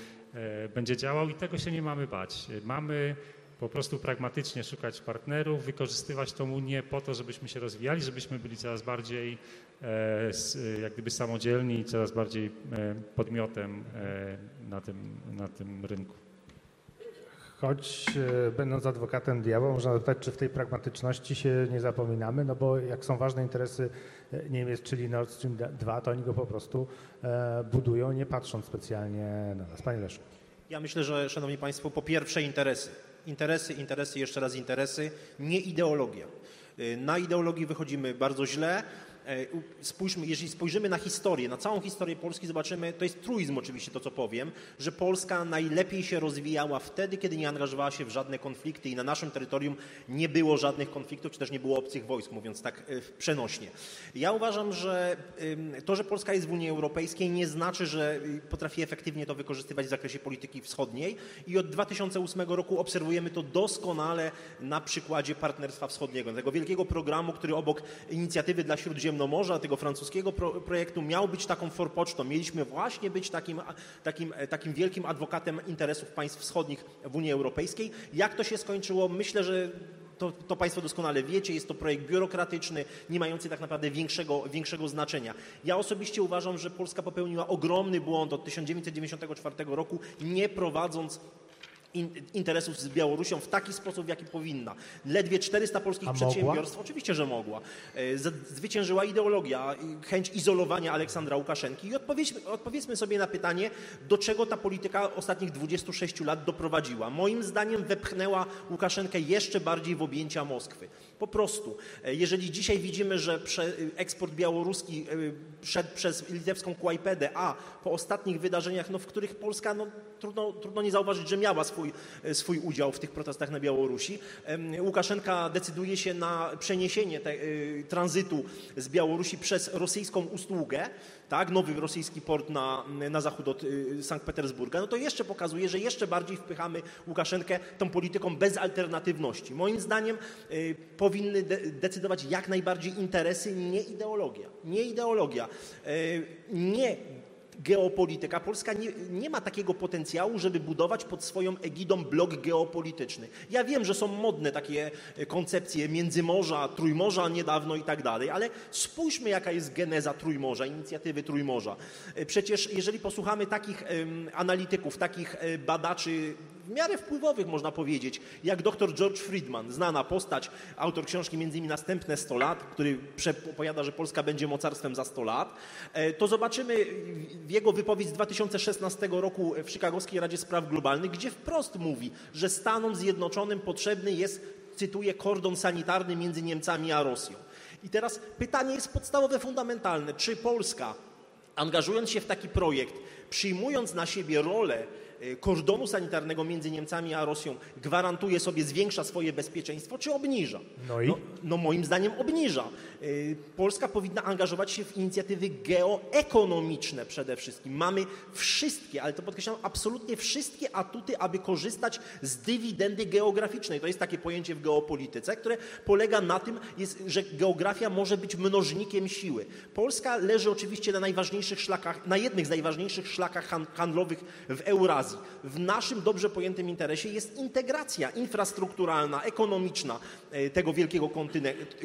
będzie działał i tego się nie mamy bać. Mamy po prostu pragmatycznie szukać partnerów, wykorzystywać tą Unię po to, żebyśmy się rozwijali, żebyśmy byli coraz bardziej e, jak gdyby samodzielni i coraz bardziej e, podmiotem e, na tym, na tym rynku. Choć będąc adwokatem diabła, można zapytać, czy w tej pragmatyczności się nie zapominamy, no bo jak są ważne interesy Niemiec, czyli Nord Stream 2, to oni go po prostu budują, nie patrząc specjalnie na nas. Panie Leszku. Ja myślę, że, Szanowni Państwo, po pierwsze interesy interesy, interesy, jeszcze raz interesy, nie ideologia. Na ideologii wychodzimy bardzo źle. E, spójrzmy, jeżeli spojrzymy na historię, na całą historię Polski, zobaczymy, to jest truizm oczywiście to, co powiem, że Polska najlepiej się rozwijała wtedy, kiedy nie angażowała się w żadne konflikty i na naszym terytorium nie było żadnych konfliktów, czy też nie było obcych wojsk, mówiąc tak e, przenośnie. Ja uważam, że to, że Polska jest w Unii Europejskiej nie znaczy, że potrafi efektywnie to wykorzystywać w zakresie polityki wschodniej i od 2008 roku obserwujemy to doskonale na przykładzie Partnerstwa Wschodniego, tego wielkiego programu, który obok inicjatywy dla Śródziemnomorza, tego francuskiego pro, projektu miał być taką forpocztą. Mieliśmy właśnie być takim, takim, takim wielkim adwokatem interesów państw wschodnich w Unii Europejskiej. Jak to się skończyło? Myślę, że to, to, Państwo doskonale wiecie, jest to projekt biurokratyczny, nie mający tak naprawdę większego, większego znaczenia. Ja osobiście uważam, że Polska popełniła ogromny błąd od 1994 roku, nie prowadząc interesów z Białorusią w taki sposób, w jaki powinna. Ledwie 400 polskich A przedsiębiorstw, mogła? oczywiście, że mogła. E, zwyciężyła ideologia, chęć izolowania Aleksandra Łukaszenki i odpowiedźmy, odpowiedzmy sobie na pytanie, do czego ta polityka ostatnich 26 lat doprowadziła. Moim zdaniem wepchnęła Łukaszenkę jeszcze bardziej w objęcia Moskwy. Po prostu, e, jeżeli dzisiaj widzimy, że eksport białoruski szedł przez litewską Kłajpedę, a po ostatnich wydarzeniach, no, w których Polska, no, trudno, trudno nie zauważyć, że miała swój, e, swój udział w tych protestach na Białorusi, Łukaszenka decyduje się na przeniesienie te, tranzytu z Białorusi przez rosyjską usługę, tak, nowy rosyjski port na, na zachód od Sankt Petersburga, no to jeszcze pokazuje, że jeszcze bardziej wpychamy Łukaszenkę tą polityką bez alternatywności. Moim zdaniem po powinny de decydować jak najbardziej interesy, nie ideologia. Nie ideologia. E, nie geopolityka. Polska nie, nie, ma takiego potencjału, żeby budować pod swoją egidą blok geopolityczny. Ja wiem, że są modne takie koncepcje Międzymorza, Trójmorza niedawno i tak dalej, ale spójrzmy, jaka jest geneza Trójmorza, inicjatywy Trójmorza. E, przecież jeżeli posłuchamy takich analityków, takich e, badaczy w miarę wpływowych, można powiedzieć, jak dr George Friedman, znana postać, autor książki między innymi Następne 100 lat, który opowiada, że Polska będzie mocarstwem za 100 lat, e, to zobaczymy w jego wypowiedź z 2016 roku w Chicagowskiej Radzie Spraw Globalnych, gdzie wprost mówi, że Stanom Zjednoczonym potrzebny jest, cytuję, kordon sanitarny między Niemcami a Rosją. I teraz pytanie jest podstawowe, fundamentalne. Czy Polska, angażując się w taki projekt, przyjmując na siebie rolę kordonu sanitarnego między Niemcami a Rosją gwarantuje sobie, zwiększa swoje bezpieczeństwo, czy obniża? No, i? no, no moim zdaniem obniża. Y, Polska powinna angażować się w inicjatywy geoekonomiczne przede wszystkim. Mamy wszystkie, ale to podkreślam, absolutnie wszystkie atuty, aby korzystać z dywidendy geograficznej. To jest takie pojęcie w geopolityce, które polega na tym, jest, że geografia może być mnożnikiem siły. Polska leży oczywiście na najważniejszych szlakach, na jednych z najważniejszych szlakach handlowych w Eurazji w naszym dobrze pojętym interesie jest integracja infrastrukturalna, ekonomiczna e, tego wielkiego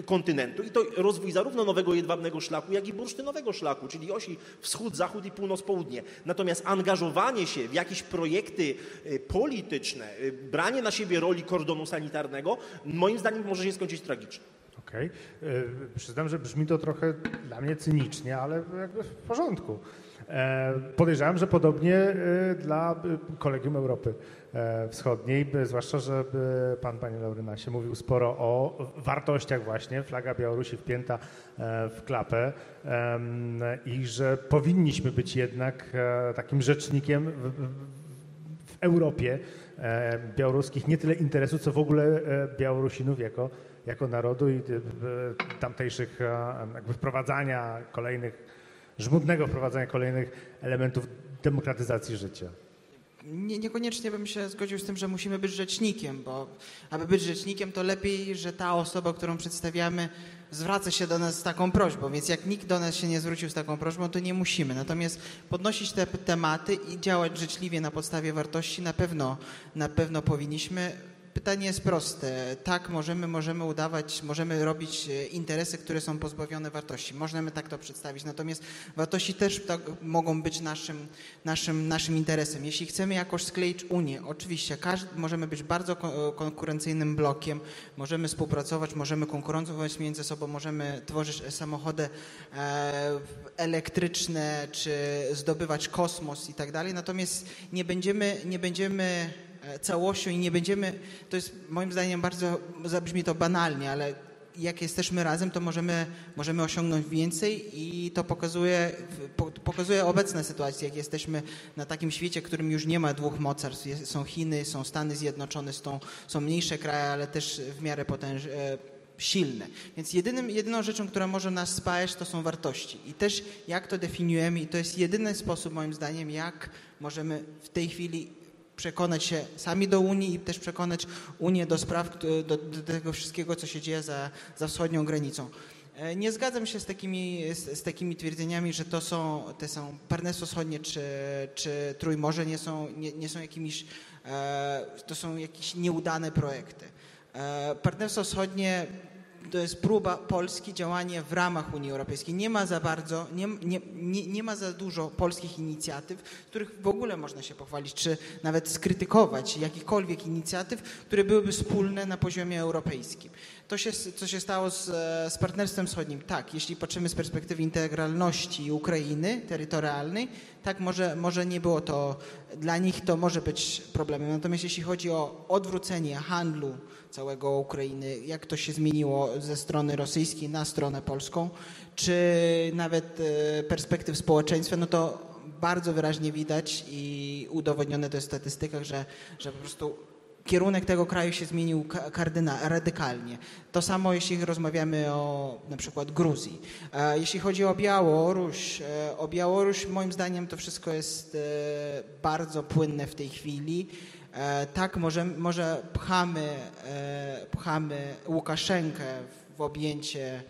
kontynentu i to rozwój zarówno nowego jedwabnego szlaku, jak i bursztynowego szlaku, czyli osi wschód-zachód i północ-południe. Natomiast angażowanie się w jakieś projekty e, polityczne, e, branie na siebie roli kordonu sanitarnego, moim zdaniem może się skończyć tragicznie. Okej. Okay. Przyznam, że brzmi to trochę dla mnie cynicznie, ale jakby w porządku. E, podejrzewam, że podobnie e, dla e, Kolegium Europy Wschodniej, zwłaszcza, że pan, panie Laurynasie, mówił sporo o wartościach właśnie, flaga Białorusi wpięta w klapę i że powinniśmy być jednak takim rzecznikiem w Europie białoruskich nie tyle interesów, co w ogóle Białorusinów jako, jako narodu i tamtejszych jakby wprowadzania kolejnych żmudnego wprowadzania kolejnych elementów demokratyzacji życia. Nie, niekoniecznie bym się zgodził z tym, że musimy być rzecznikiem, bo aby być rzecznikiem, to lepiej, że ta osoba, którą przedstawiamy, zwraca się do nas z taką prośbą. Więc jak nikt do nas się nie zwrócił z taką prośbą, to nie musimy. Natomiast podnosić te tematy i działać życzliwie na podstawie wartości na pewno, na pewno powinniśmy pytanie jest proste. Tak, możemy, możemy udawać, możemy robić e, interesy, które są pozbawione wartości. Możemy tak to przedstawić. Natomiast wartości też tak mogą być naszym, naszym, naszym interesem. Jeśli chcemy jakoś skleić Unię, oczywiście każdy, możemy być bardzo konkurencyjnym blokiem, możemy współpracować, możemy konkurować między sobą, możemy tworzyć samochody e, elektryczne, czy zdobywać kosmos i tak dalej. Natomiast nie będziemy, nie będziemy E, całością i nie będziemy, to jest moim zdaniem bardzo, zabrzmi to banalnie, ale jak jesteśmy razem, to możemy, możemy osiągnąć więcej i to pokazuje, po- pokazuje obecna sytuacja, jak jesteśmy na takim świecie, w którym już nie ma dwóch mocarstw. Są Chiny, są Stany Zjednoczone, są, są mniejsze kraje, ale też w miarę potęż, e, silne. Więc jedynym, jedyną rzeczą, która może nas spajać, to są wartości. I też jak to definiujemy, i to jest jedyny sposób, moim zdaniem, jak możemy w tej chwili przekonać się sami do Unii i też przekonać Unię do spraw, do, do tego wszystkiego, co się dzieje za, za wschodnią granicą. E, Nie zgadzam się z takimi, z, z takimi twierdzeniami, że to są, te są Partnerstwo Wschodnie czy, czy Trójmorze nie są, nie, nie są jakimiś, e, to są jakieś nieudane projekty. E, Partnerstwo Wschodnie to jest próba Polski działania w ramach Unii Europejskiej. Nie ma za bardzo, nie, nie, nie, nie ma za dużo polskich inicjatyw, których w ogóle można się pochwalić, czy nawet skrytykować jakichkolwiek inicjatyw, które byłyby wspólne na poziomie europejskim. To się, co się stało z, e, z Partnerstwem Wschodnim, tak, jeśli patrzymy z perspektywy integralności Ukrainy terytorialnej, tak może, może nie było to, dla nich to może być problemem. Natomiast jeśli chodzi o odwrócenie handlu całego Ukrainy, jak to się zmieniło ze strony rosyjskiej na stronę polską, czy nawet e, perspektyw społeczeństwa, no to bardzo wyraźnie widać i udowodnione to jest w statystykach, że, że po prostu kierunek tego kraju się zmienił ka- kardyna, radykalnie. To samo jeśli rozmawiamy o na przykład Gruzji. E, Jeśli chodzi o Białoruś, e, o Białoruś moim zdaniem to wszystko jest e, bardzo płynne w tej chwili. Tak, może, może pchamy, pchamy Łukaszenkę w objęcie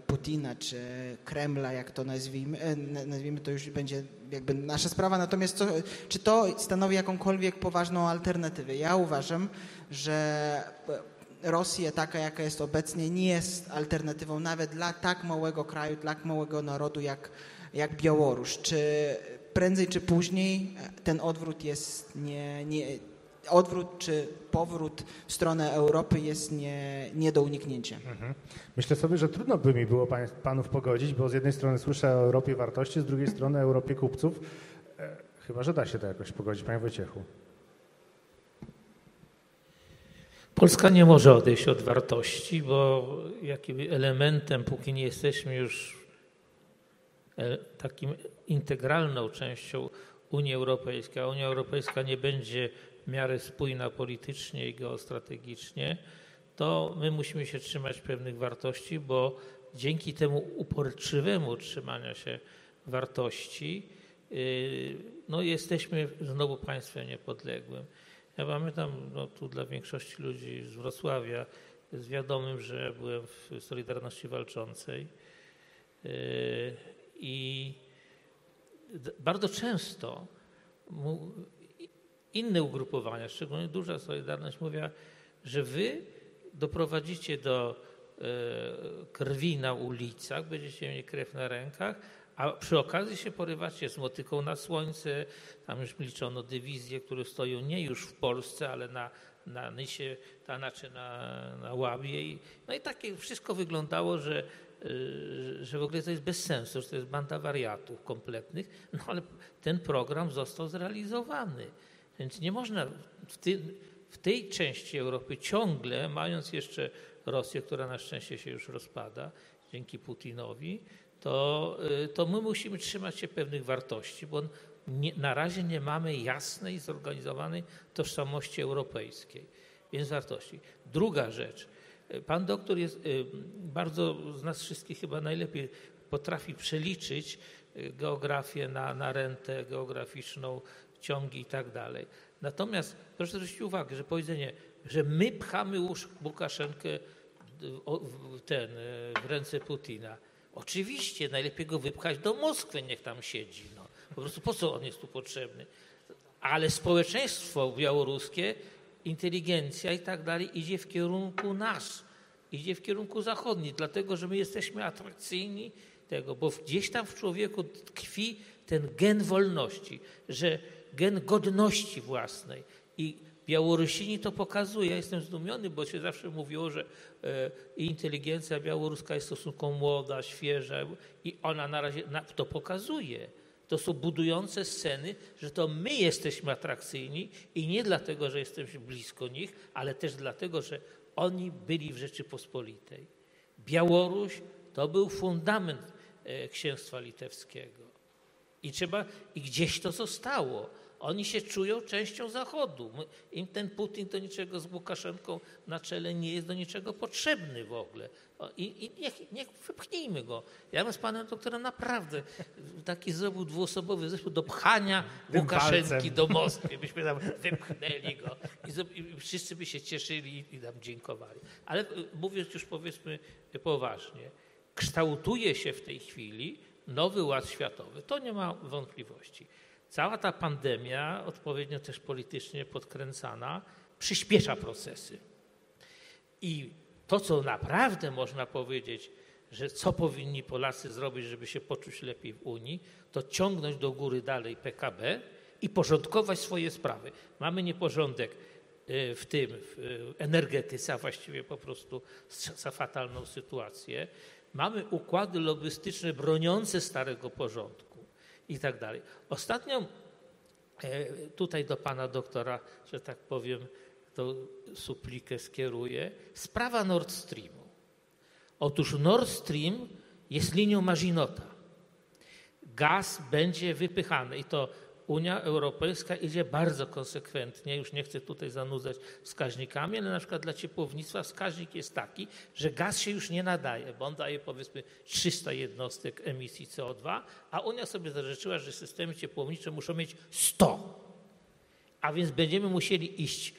Putina czy Kremla, jak to nazwijmy, e, na- nazwijmy, to już będzie jakby nasza sprawa. Natomiast co, czy to stanowi jakąkolwiek poważną alternatywę? Ja uważam, że e, Rosja taka, jaka jest obecnie, nie jest alternatywą nawet dla tak małego kraju, dla tak małego narodu jak, jak Białoruś. Czy prędzej czy później e, ten odwrót jest nie, nie odwrót czy powrót w stronę Europy jest nie, nie do uniknięcia. Myślę sobie, że trudno by mi było panów pogodzić, bo z jednej strony słyszę o Europie wartości, z drugiej strony o Europie kupców. E, Chyba, że da się to jakoś pogodzić, panie Wojciechu. Polska nie może odejść od wartości, bo jakim elementem, póki nie jesteśmy już e, takim integralną częścią Unii Europejskiej, a Unia Europejska nie będzie w miarę spójna politycznie i geostrategicznie, to my musimy się trzymać pewnych wartości, bo dzięki temu uporczywemu trzymania się wartości, yy, no jesteśmy znowu państwem niepodległym. Ja pamiętam, no tu dla większości ludzi z Wrocławia jest wiadomym, że byłem w Solidarności Walczącej yy, i bardzo często inne ugrupowania, szczególnie duża Solidarność, mówiła, że wy doprowadzicie do e, krwi na ulicach, będziecie mieli krew na rękach, a przy okazji się porywacie z motyką na słońce. Tam już liczono dywizje, które stoją nie już w Polsce, ale na, na Nysie, ta znaczy na, na Łabie. No i takie wszystko wyglądało, że, y, że w ogóle to jest bez sensu, że to jest banda wariatów kompletnych, no ale ten program został zrealizowany. Więc nie można w, ty, w tej części Europy ciągle, mając jeszcze Rosję, która na szczęście się już rozpada dzięki Putinowi, to, y, to my musimy trzymać się pewnych wartości, bo nie, na razie nie mamy jasnej, zorganizowanej tożsamości europejskiej. Więc wartości. Druga rzecz. y, Pan doktor jest y, bardzo z nas wszystkich chyba najlepiej potrafi przeliczyć geografię na, na rentę geograficzną, ciągi i tak dalej. Natomiast proszę zwrócić uwagę, że powiedzenie, że my pchamy Łusz- Łukaszenkę w- ten, y, w ręce Putina. Oczywiście najlepiej go wypchać do Moskwy, niech tam siedzi. No. Po prostu po co on jest tu potrzebny? Ale społeczeństwo białoruskie, inteligencja i tak dalej idzie w kierunku nas, idzie w kierunku zachodni, dlatego że my jesteśmy atrakcyjni tego, bo gdzieś tam w człowieku tkwi ten gen wolności, że gen godności własnej i Białorusini to pokazuje. Ja jestem zdumiony, bo się zawsze mówiło, że e, inteligencja białoruska jest stosunkowo młoda, świeża i ona na razie to pokazuje. To są budujące sceny, że to my jesteśmy atrakcyjni i nie dlatego, że jesteśmy blisko nich, ale też dlatego, że oni byli w Rzeczypospolitej. Białoruś to był fundament księstwa litewskiego. I trzeba, i gdzieś to zostało. Oni się czują częścią Zachodu. Im ten Putin do niczego z Łukaszenką na czele nie jest do niczego potrzebny w ogóle. I, i niech, niech wypchnijmy go. Ja bym z panem doktorem naprawdę taki zrobił dwuosobowy zespół do pchania Tym Łukaszenki palcem. do Moskwy. Byśmy tam wypchnęli go i, i wszyscy by się cieszyli i nam dziękowali. Ale y, mówiąc już powiedzmy poważnie, kształtuje się w tej chwili nowy ład światowy. To nie ma wątpliwości. Cała ta pandemia, odpowiednio też politycznie podkręcana, przyspiesza procesy. I to, co naprawdę można powiedzieć, że co powinni Polacy zrobić, żeby się poczuć lepiej w Unii, to ciągnąć do góry dalej PKB i porządkować swoje sprawy. Mamy nieporządek y, w tym, w y, energetyce, a właściwie po prostu za fatalną sytuację. Mamy układy lobbystyczne broniące starego porządku i tak dalej. Ostatnio e, tutaj do pana doktora, że tak powiem, to suplikę skieruję. Sprawa Nord Streamu. Otóż Nord Stream jest linią Marzinota. Gaz będzie wypychany i to Unia Europejska idzie bardzo konsekwentnie, już nie chcę tutaj zanudzać wskaźnikami, ale na przykład dla ciepłownictwa wskaźnik jest taki, że gaz się już nie nadaje, bo on daje powiedzmy 300 jednostek emisji CO2, a Unia sobie zażyczyła, że systemy ciepłownicze muszą mieć 100. A więc będziemy musieli iść,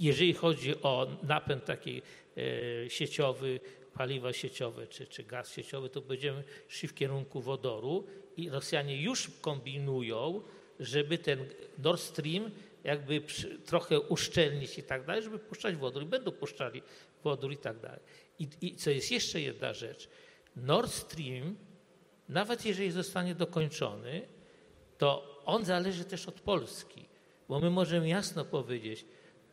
jeżeli chodzi o napęd taki e, sieciowy, paliwa sieciowe czy, czy gaz sieciowy, to będziemy szli w kierunku wodoru i Rosjanie już kombinują, żeby ten Nord Stream jakby przy, trochę uszczelnić i tak dalej, żeby puszczać wodór i będą puszczali wodór i tak dalej. I, I co jest jeszcze jedna rzecz. Nord Stream, nawet jeżeli zostanie dokończony, to on zależy też od Polski, bo my możemy jasno powiedzieć,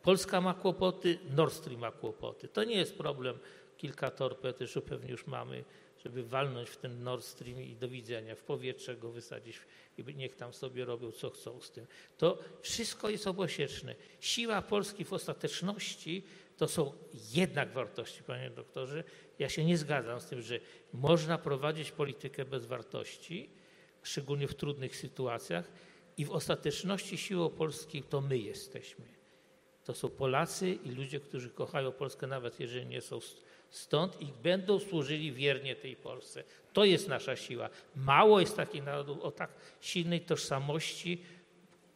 Polska ma kłopoty, Nord Stream ma kłopoty. To nie jest problem, kilka torped też pewnie już mamy, żeby walnąć w ten Nord Stream i do widzenia, w powietrze go wysadzić i niech tam sobie robią co chcą z tym. To wszystko jest obosieczne. Siła Polski w ostateczności to są jednak wartości, panie doktorze. Ja się nie zgadzam z tym, że można prowadzić politykę bez wartości, szczególnie w trudnych sytuacjach i w ostateczności siłą Polski to my jesteśmy. To są Polacy i ludzie, którzy kochają Polskę, nawet jeżeli nie są stąd i będą służyli wiernie tej Polsce. To jest nasza siła. Mało jest takich narodów o tak silnej tożsamości.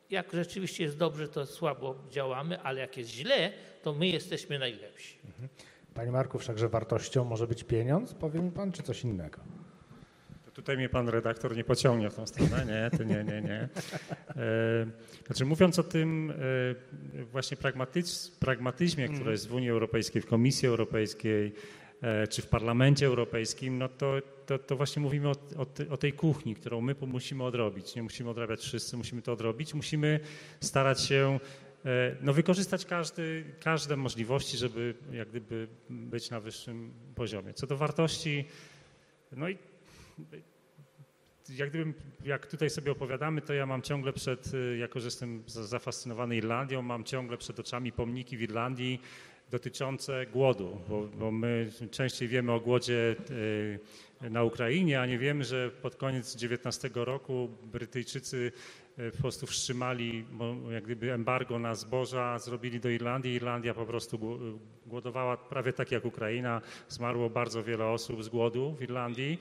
Jak rzeczywiście jest dobrze, to słabo działamy, ale jak jest źle, to my jesteśmy najlepsi. Panie Marku, wszakże wartością może być pieniądz, powie mi pan, czy coś innego? Tutaj mnie pan redaktor nie pociągnie w tą stronę. Nie, to nie, nie, nie. E, Znaczy mówiąc o tym e, właśnie pragmatycz, pragmatyzmie, który jest w Unii Europejskiej, w Komisji Europejskiej, e, czy w Parlamencie Europejskim, no to, to, to właśnie mówimy o, o, o tej kuchni, którą my musimy odrobić. Nie musimy odrabiać wszyscy, musimy to odrobić. Musimy starać się no, wykorzystać każdy, każde możliwości, żeby jak gdyby być na wyższym poziomie. Co do wartości, no i jak, gdybym, jak tutaj sobie opowiadamy, to ja mam ciągle przed, y, jako że jestem za- zafascynowany Irlandią, mam ciągle przed oczami pomniki w Irlandii dotyczące głodu, bo, bo my częściej wiemy o głodzie y, na Ukrainie, a nie wiemy, że pod koniec XIX roku Brytyjczycy y, po prostu wstrzymali jak gdyby embargo na zboża, zrobili do Irlandii. Irlandia po prostu gło- głodowała prawie tak jak Ukraina. Zmarło bardzo wiele osób z głodu w Irlandii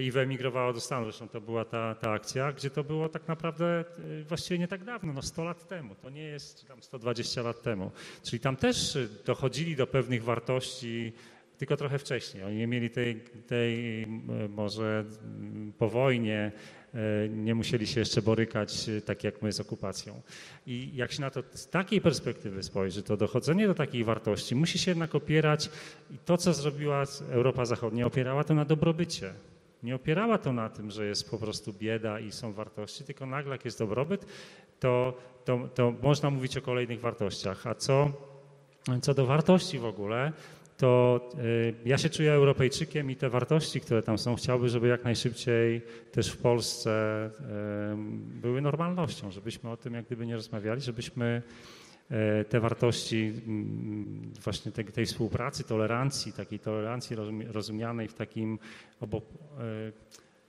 i wyemigrowało do Stanów. Zresztą to była ta, ta akcja, gdzie to było tak naprawdę y, właściwie nie tak dawno, no 100 lat temu. To nie jest tam 120 lat temu. Czyli tam też y, dochodzili do pewnych wartości, tylko trochę wcześniej. Oni nie mieli tej, tej może po wojnie, y, nie musieli się jeszcze borykać tak jak my z okupacją. I jak się na to z takiej perspektywy spojrzy, to dochodzenie do takich wartości musi się jednak opierać i to, co zrobiła Europa Zachodnia, opierała to na dobrobycie. Nie opierała to na tym, że jest po prostu bieda i są wartości, tylko nagle jak jest dobrobyt, to, to, to można mówić o kolejnych wartościach. A co, co do wartości w ogóle, to y, ja się czuję Europejczykiem i te wartości, które tam są, chciałbym, żeby jak najszybciej też w Polsce y, były normalnością, żebyśmy o tym jak gdyby nie rozmawiali, żebyśmy te wartości mm, właśnie tej, tej współpracy, tolerancji, takiej tolerancji rozumianej w takim obo, e,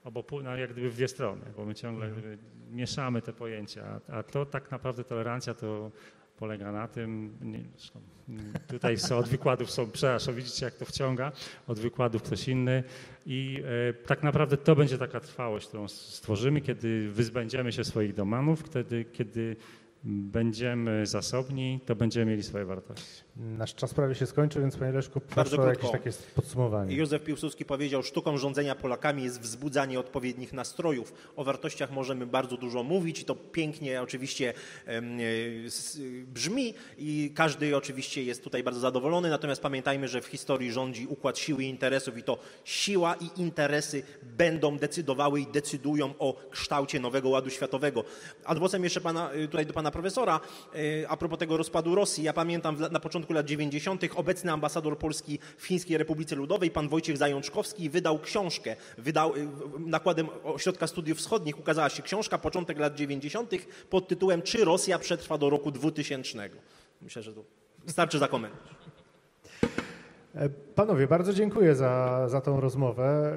obopó- no jak gdyby w dwie strony, bo my ciągle Mhm. mieszamy te pojęcia, a to tak naprawdę tolerancja to polega na tym, nie, zresztą, mm, tutaj są od wykładów, są, przepraszam, widzicie jak to wciąga, od wykładów ktoś inny i e, tak naprawdę to będzie taka trwałość, którą stworzymy, kiedy wyzbędziemy się swoich domanów, wtedy, kiedy będziemy zasobni, to będziemy mieli swoje wartości. Nasz czas prawie się skończył, więc panie Leszku, Bardzo proszę o jakieś takie podsumowanie. Józef Piłsudski powiedział, sztuką rządzenia Polakami jest wzbudzanie odpowiednich nastrojów. O wartościach możemy bardzo dużo mówić i to pięknie oczywiście e, s- brzmi i każdy oczywiście jest tutaj bardzo zadowolony, natomiast pamiętajmy, że w historii rządzi układ siły i interesów i to siła i interesy będą decydowały i decydują o kształcie nowego ładu światowego. Adwocem jeszcze pana, y, tutaj do pana profesora, a propos tego rozpadu Rosji, ja pamiętam na początku lat 90. obecny ambasador Polski w Chińskiej Republice Ludowej, pan Wojciech Zajączkowski, wydał książkę. Wydał, y, nakładem Ośrodka Studiów Wschodnich ukazała się książka, początek lat 90. pod tytułem Czy Rosja przetrwa do roku 2000? Myślę, że to starczy za komentarz. E, Panowie, bardzo dziękuję za, za tą rozmowę.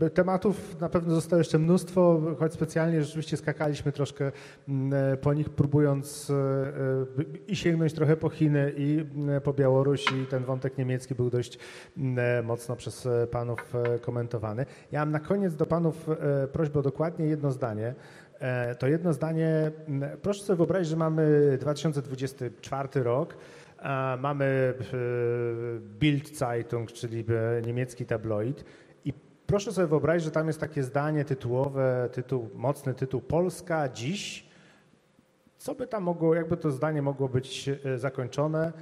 E, Tematów na pewno zostało jeszcze mnóstwo, choć specjalnie rzeczywiście skakaliśmy troszkę mm, e, po nich, próbując i sięgnąć trochę po Chiny i mm, po Białoruś i ten wątek niemiecki był dość mm, mocno przez panów komentowany. Ja mam na koniec do panów prośbę o dokładnie jedno zdanie. To jedno zdanie, proszę sobie wyobrazić, że mamy 2024 rok, Mamy e, Bild Zeitung, czyli e, niemiecki tabloid. I proszę sobie wyobrazić, że tam jest takie zdanie tytułowe, tytuł, mocny tytuł Polska dziś. Co by tam mogło, jakby to zdanie mogło być e, zakończone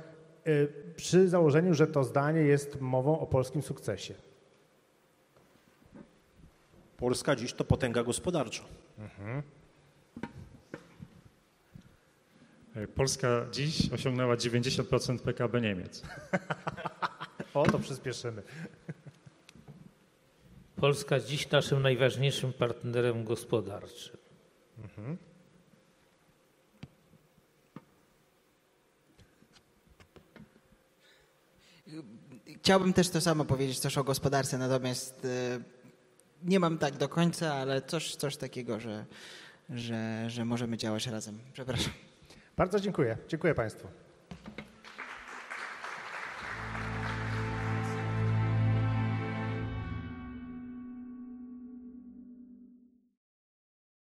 przy założeniu, że to zdanie jest mową o polskim sukcesie? Polska dziś to potęga gospodarcza. E, Polska dziś osiągnęła 90% PKB Niemiec. O, to przyspieszymy. Polska dziś naszym najważniejszym partnerem gospodarczym. Chciałbym też to samo powiedzieć, coś o gospodarce, natomiast e, nie mam tak do końca, ale coś, coś takiego, że, że, że możemy działać razem. Przepraszam. Bardzo dziękuję. Dziękuję Państwu.